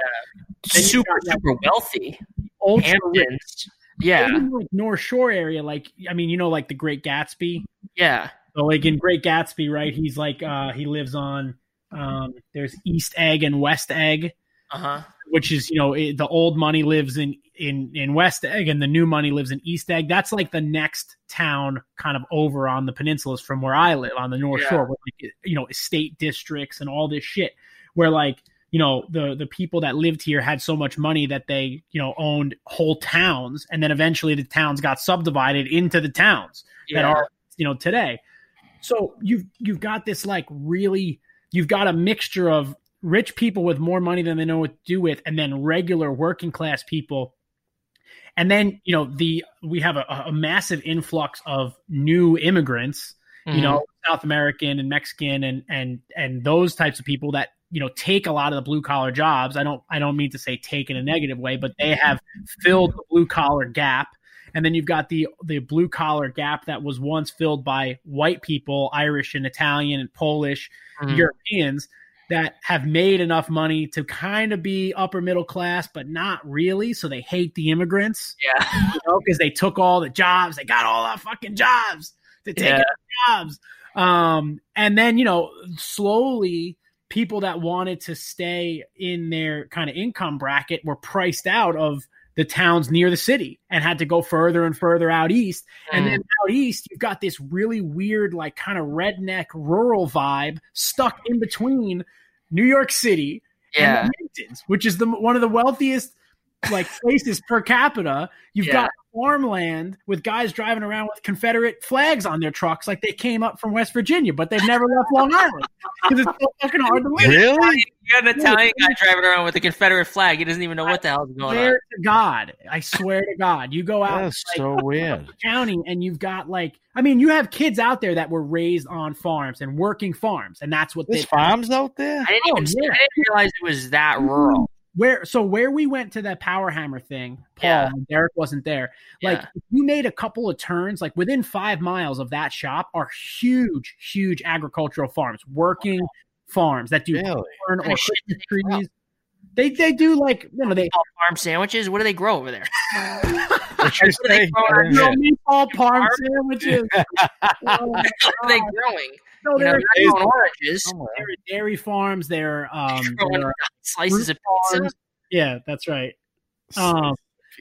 Then you super, got, like, super wealthy. ultra rich, Yeah, like North Shore area. Like, I mean, you know, like the Great Gatsby. yeah. So like in Great Gatsby, right? He's like uh he lives on um there's East Egg and West Egg, Uh huh. which is you know it, the old money lives in in in West Egg and the new money lives in East Egg. That's like the next town kind of over on the peninsulas from where I live on the North Yeah. Shore, where like you know estate districts and all this shit, where like you know the the people that lived here had so much money that they you know owned whole towns, and then eventually the towns got subdivided into the towns that are you know today. So you've you've got this like really you've got a mixture of rich people with more money than they know what to do with, and then regular working class people. And then you know the we have a, a massive influx of new immigrants, you Mhm. know, South American and Mexican and and and those types of people that you know take a lot of the blue collar jobs. I don't I don't mean to say take in a negative way, but they have filled the blue collar gap. And then you've got the the blue collar gap that was once filled by white people, Irish and Italian and Polish Mhm. Europeans that have made enough money to kind of be upper middle class, but not really. So they hate the immigrants, yeah. you know, because they took all the jobs, they got all our fucking jobs to take Yeah. our jobs. Um, and then you know, slowly people that wanted to stay in their kind of income bracket were priced out of the towns near the city and had to go further and further out east. And Mm. then out east, you've got this really weird, like kind of redneck rural vibe stuck in between New York City yeah. and the Hamptons, which is the one of the wealthiest like places per capita. You've Yeah. got farmland with guys driving around with Confederate flags on their trucks, like they came up from West Virginia, but they've never left Long Island because it's so fucking hard to live. really? You got an Italian guy driving around with a Confederate flag. He doesn't even know what the hell is going Swear on. to God, I swear to God, you go out That's like, so weird. county and you've got like, I mean, you have kids out there that were raised on farms and working farms, and that's what There's they farms out there. I didn't Oh, even yeah. I didn't realize it was that rural. Where so where we went to that power hammer thing paul Yeah. and derek wasn't there like Yeah. you made a couple of turns like within five miles of that shop are huge huge agricultural farms working farms that do Really? corn or kind of shit do Christmas they trees they they do like you know they All farm sandwiches. What do they grow over there? What you What do they say? grow I on didn't no hear. meatball Farm? sandwiches oh What are they oh growing? No, You know, they're, they're growing oranges. Somewhere. they're dairy farms they're um growing they're slices of pizza. farms. yeah that's right um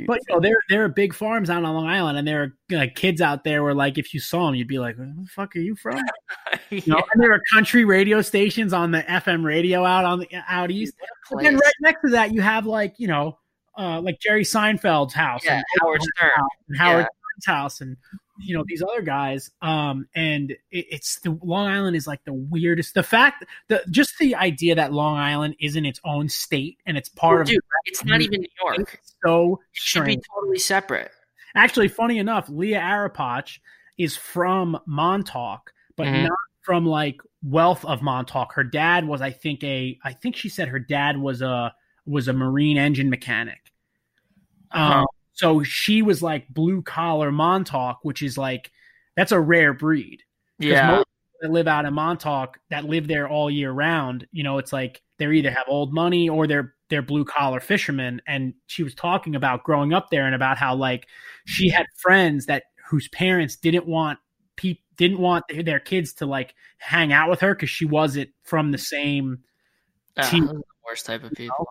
But you know, there there are big farms out on Long Island, and there are like kids out there where like if you saw them, you'd be like, "Where the fuck are you from?" You know, and there are country radio stations on the FM radio out on the out east. But then right next to that, you have like you know, uh, like Jerry Seinfeld's house, Yeah, and Howard Stern. and Howard Yeah. Stern's house, and you know these other guys. Um, and it, it's the Long Island is like the weirdest. The fact that just the idea that Long Island isn't its own state and it's part Well, of dude, it's not even New York. it's so It should be totally separate. Actually, funny enough, Leah Aripotch is from Montauk, but Mhm. not from like wealth of Montauk. Her dad was, I think, a I think she said her dad was a was a marine engine mechanic. Um. So she was like blue collar Montauk, which is like that's a rare breed. Yeah. most people that live out in Montauk that live there all year round, you know, it's like they're either have old money or they're they're blue collar fishermen. And she was talking about growing up there and about how like she had friends that whose parents didn't want pe- didn't want their kids to like hang out with her because she wasn't from the same Uh, T- those are the worst type of people.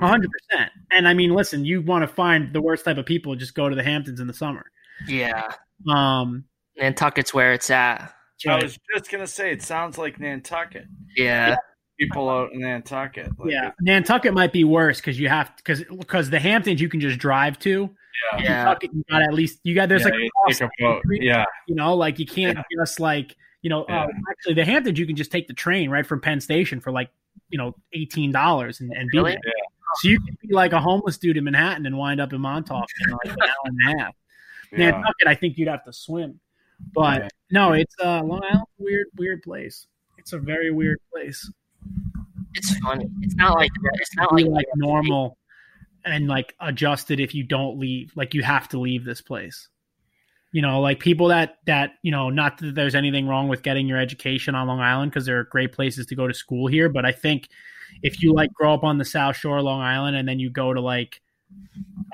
Hundred percent. And I mean, listen, you want to find the worst type of people, just go to the Hamptons in the summer. Yeah, Um, Nantucket's where it's at. I was just gonna say it sounds like Nantucket. Yeah, People out in Nantucket. Like, yeah, Nantucket might be worse because you have because because the Hamptons you can just drive to. Yeah. yeah. Nantucket, you got at least you got there's Yeah, like you take a boat. Yeah. you know, like you can't just like you know. Yeah. Uh, actually, the Hamptons you can just take the train right from Penn Station for like you know eighteen dollars and, and be Really? there. So you could be like a homeless dude in Manhattan and wind up in Montauk in like an hour and a half. Yeah. Nantucket, I think you'd have to swim. But Yeah. no, it's uh, Long Island, weird, weird place. It's a very weird place. It's funny. It's not like it's not like, like normal and like adjusted if you don't leave. Like you have to leave this place. You know, like people that that you know, not that there's anything wrong with getting your education on Long Island because there are great places to go to school here. But I think if you like grow up on the South Shore of Long Island and then you go to like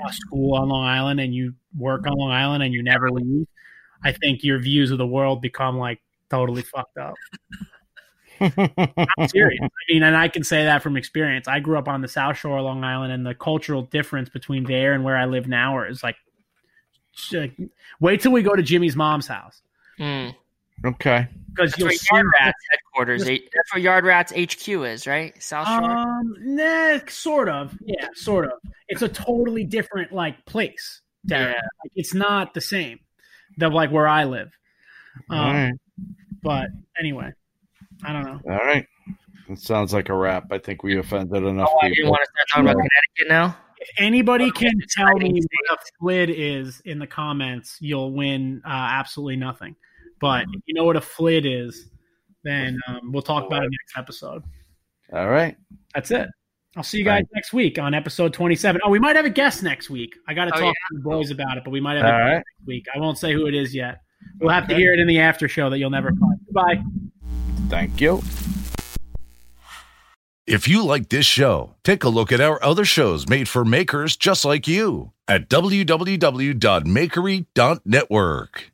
a school on Long Island and you work on Long Island and you never leave, I think your views of the world become like totally fucked up. I'm serious. I mean, and I can say that from experience. I grew up on the South Shore of Long Island, and the cultural difference between there and where I live now is like, wait till we go to Jimmy's mom's house Hmm. Okay. because That's you'll where see. Yard Rats headquarters. eh, That's where Yard Rats HQ is, right? South Shore. Um, nah, sort of. Yeah, sort of. It's a totally different like place. Derek. Yeah. Like, it's not the same. The like where I live. Um, All right. But anyway, I don't know. All right. It sounds like a wrap. I think we offended enough oh, I didn't people. want to start talking about Connecticut now. If anybody can tell me exciting what a flit is in the comments, you'll win uh, absolutely nothing. But if you know what a flit is, then um, we'll talk about it next episode. All right. That's it. I'll see you guys next week on episode 27. Oh, we might have a guest next week. I got to Oh, talk yeah. to the boys about it, but we might have All a guest right. next week. I won't say who it is yet. We'll have to hear it in the after show that you'll never find. Goodbye. Thank you. If you like this show, take a look at our other shows made for makers just like you at www.makery.network.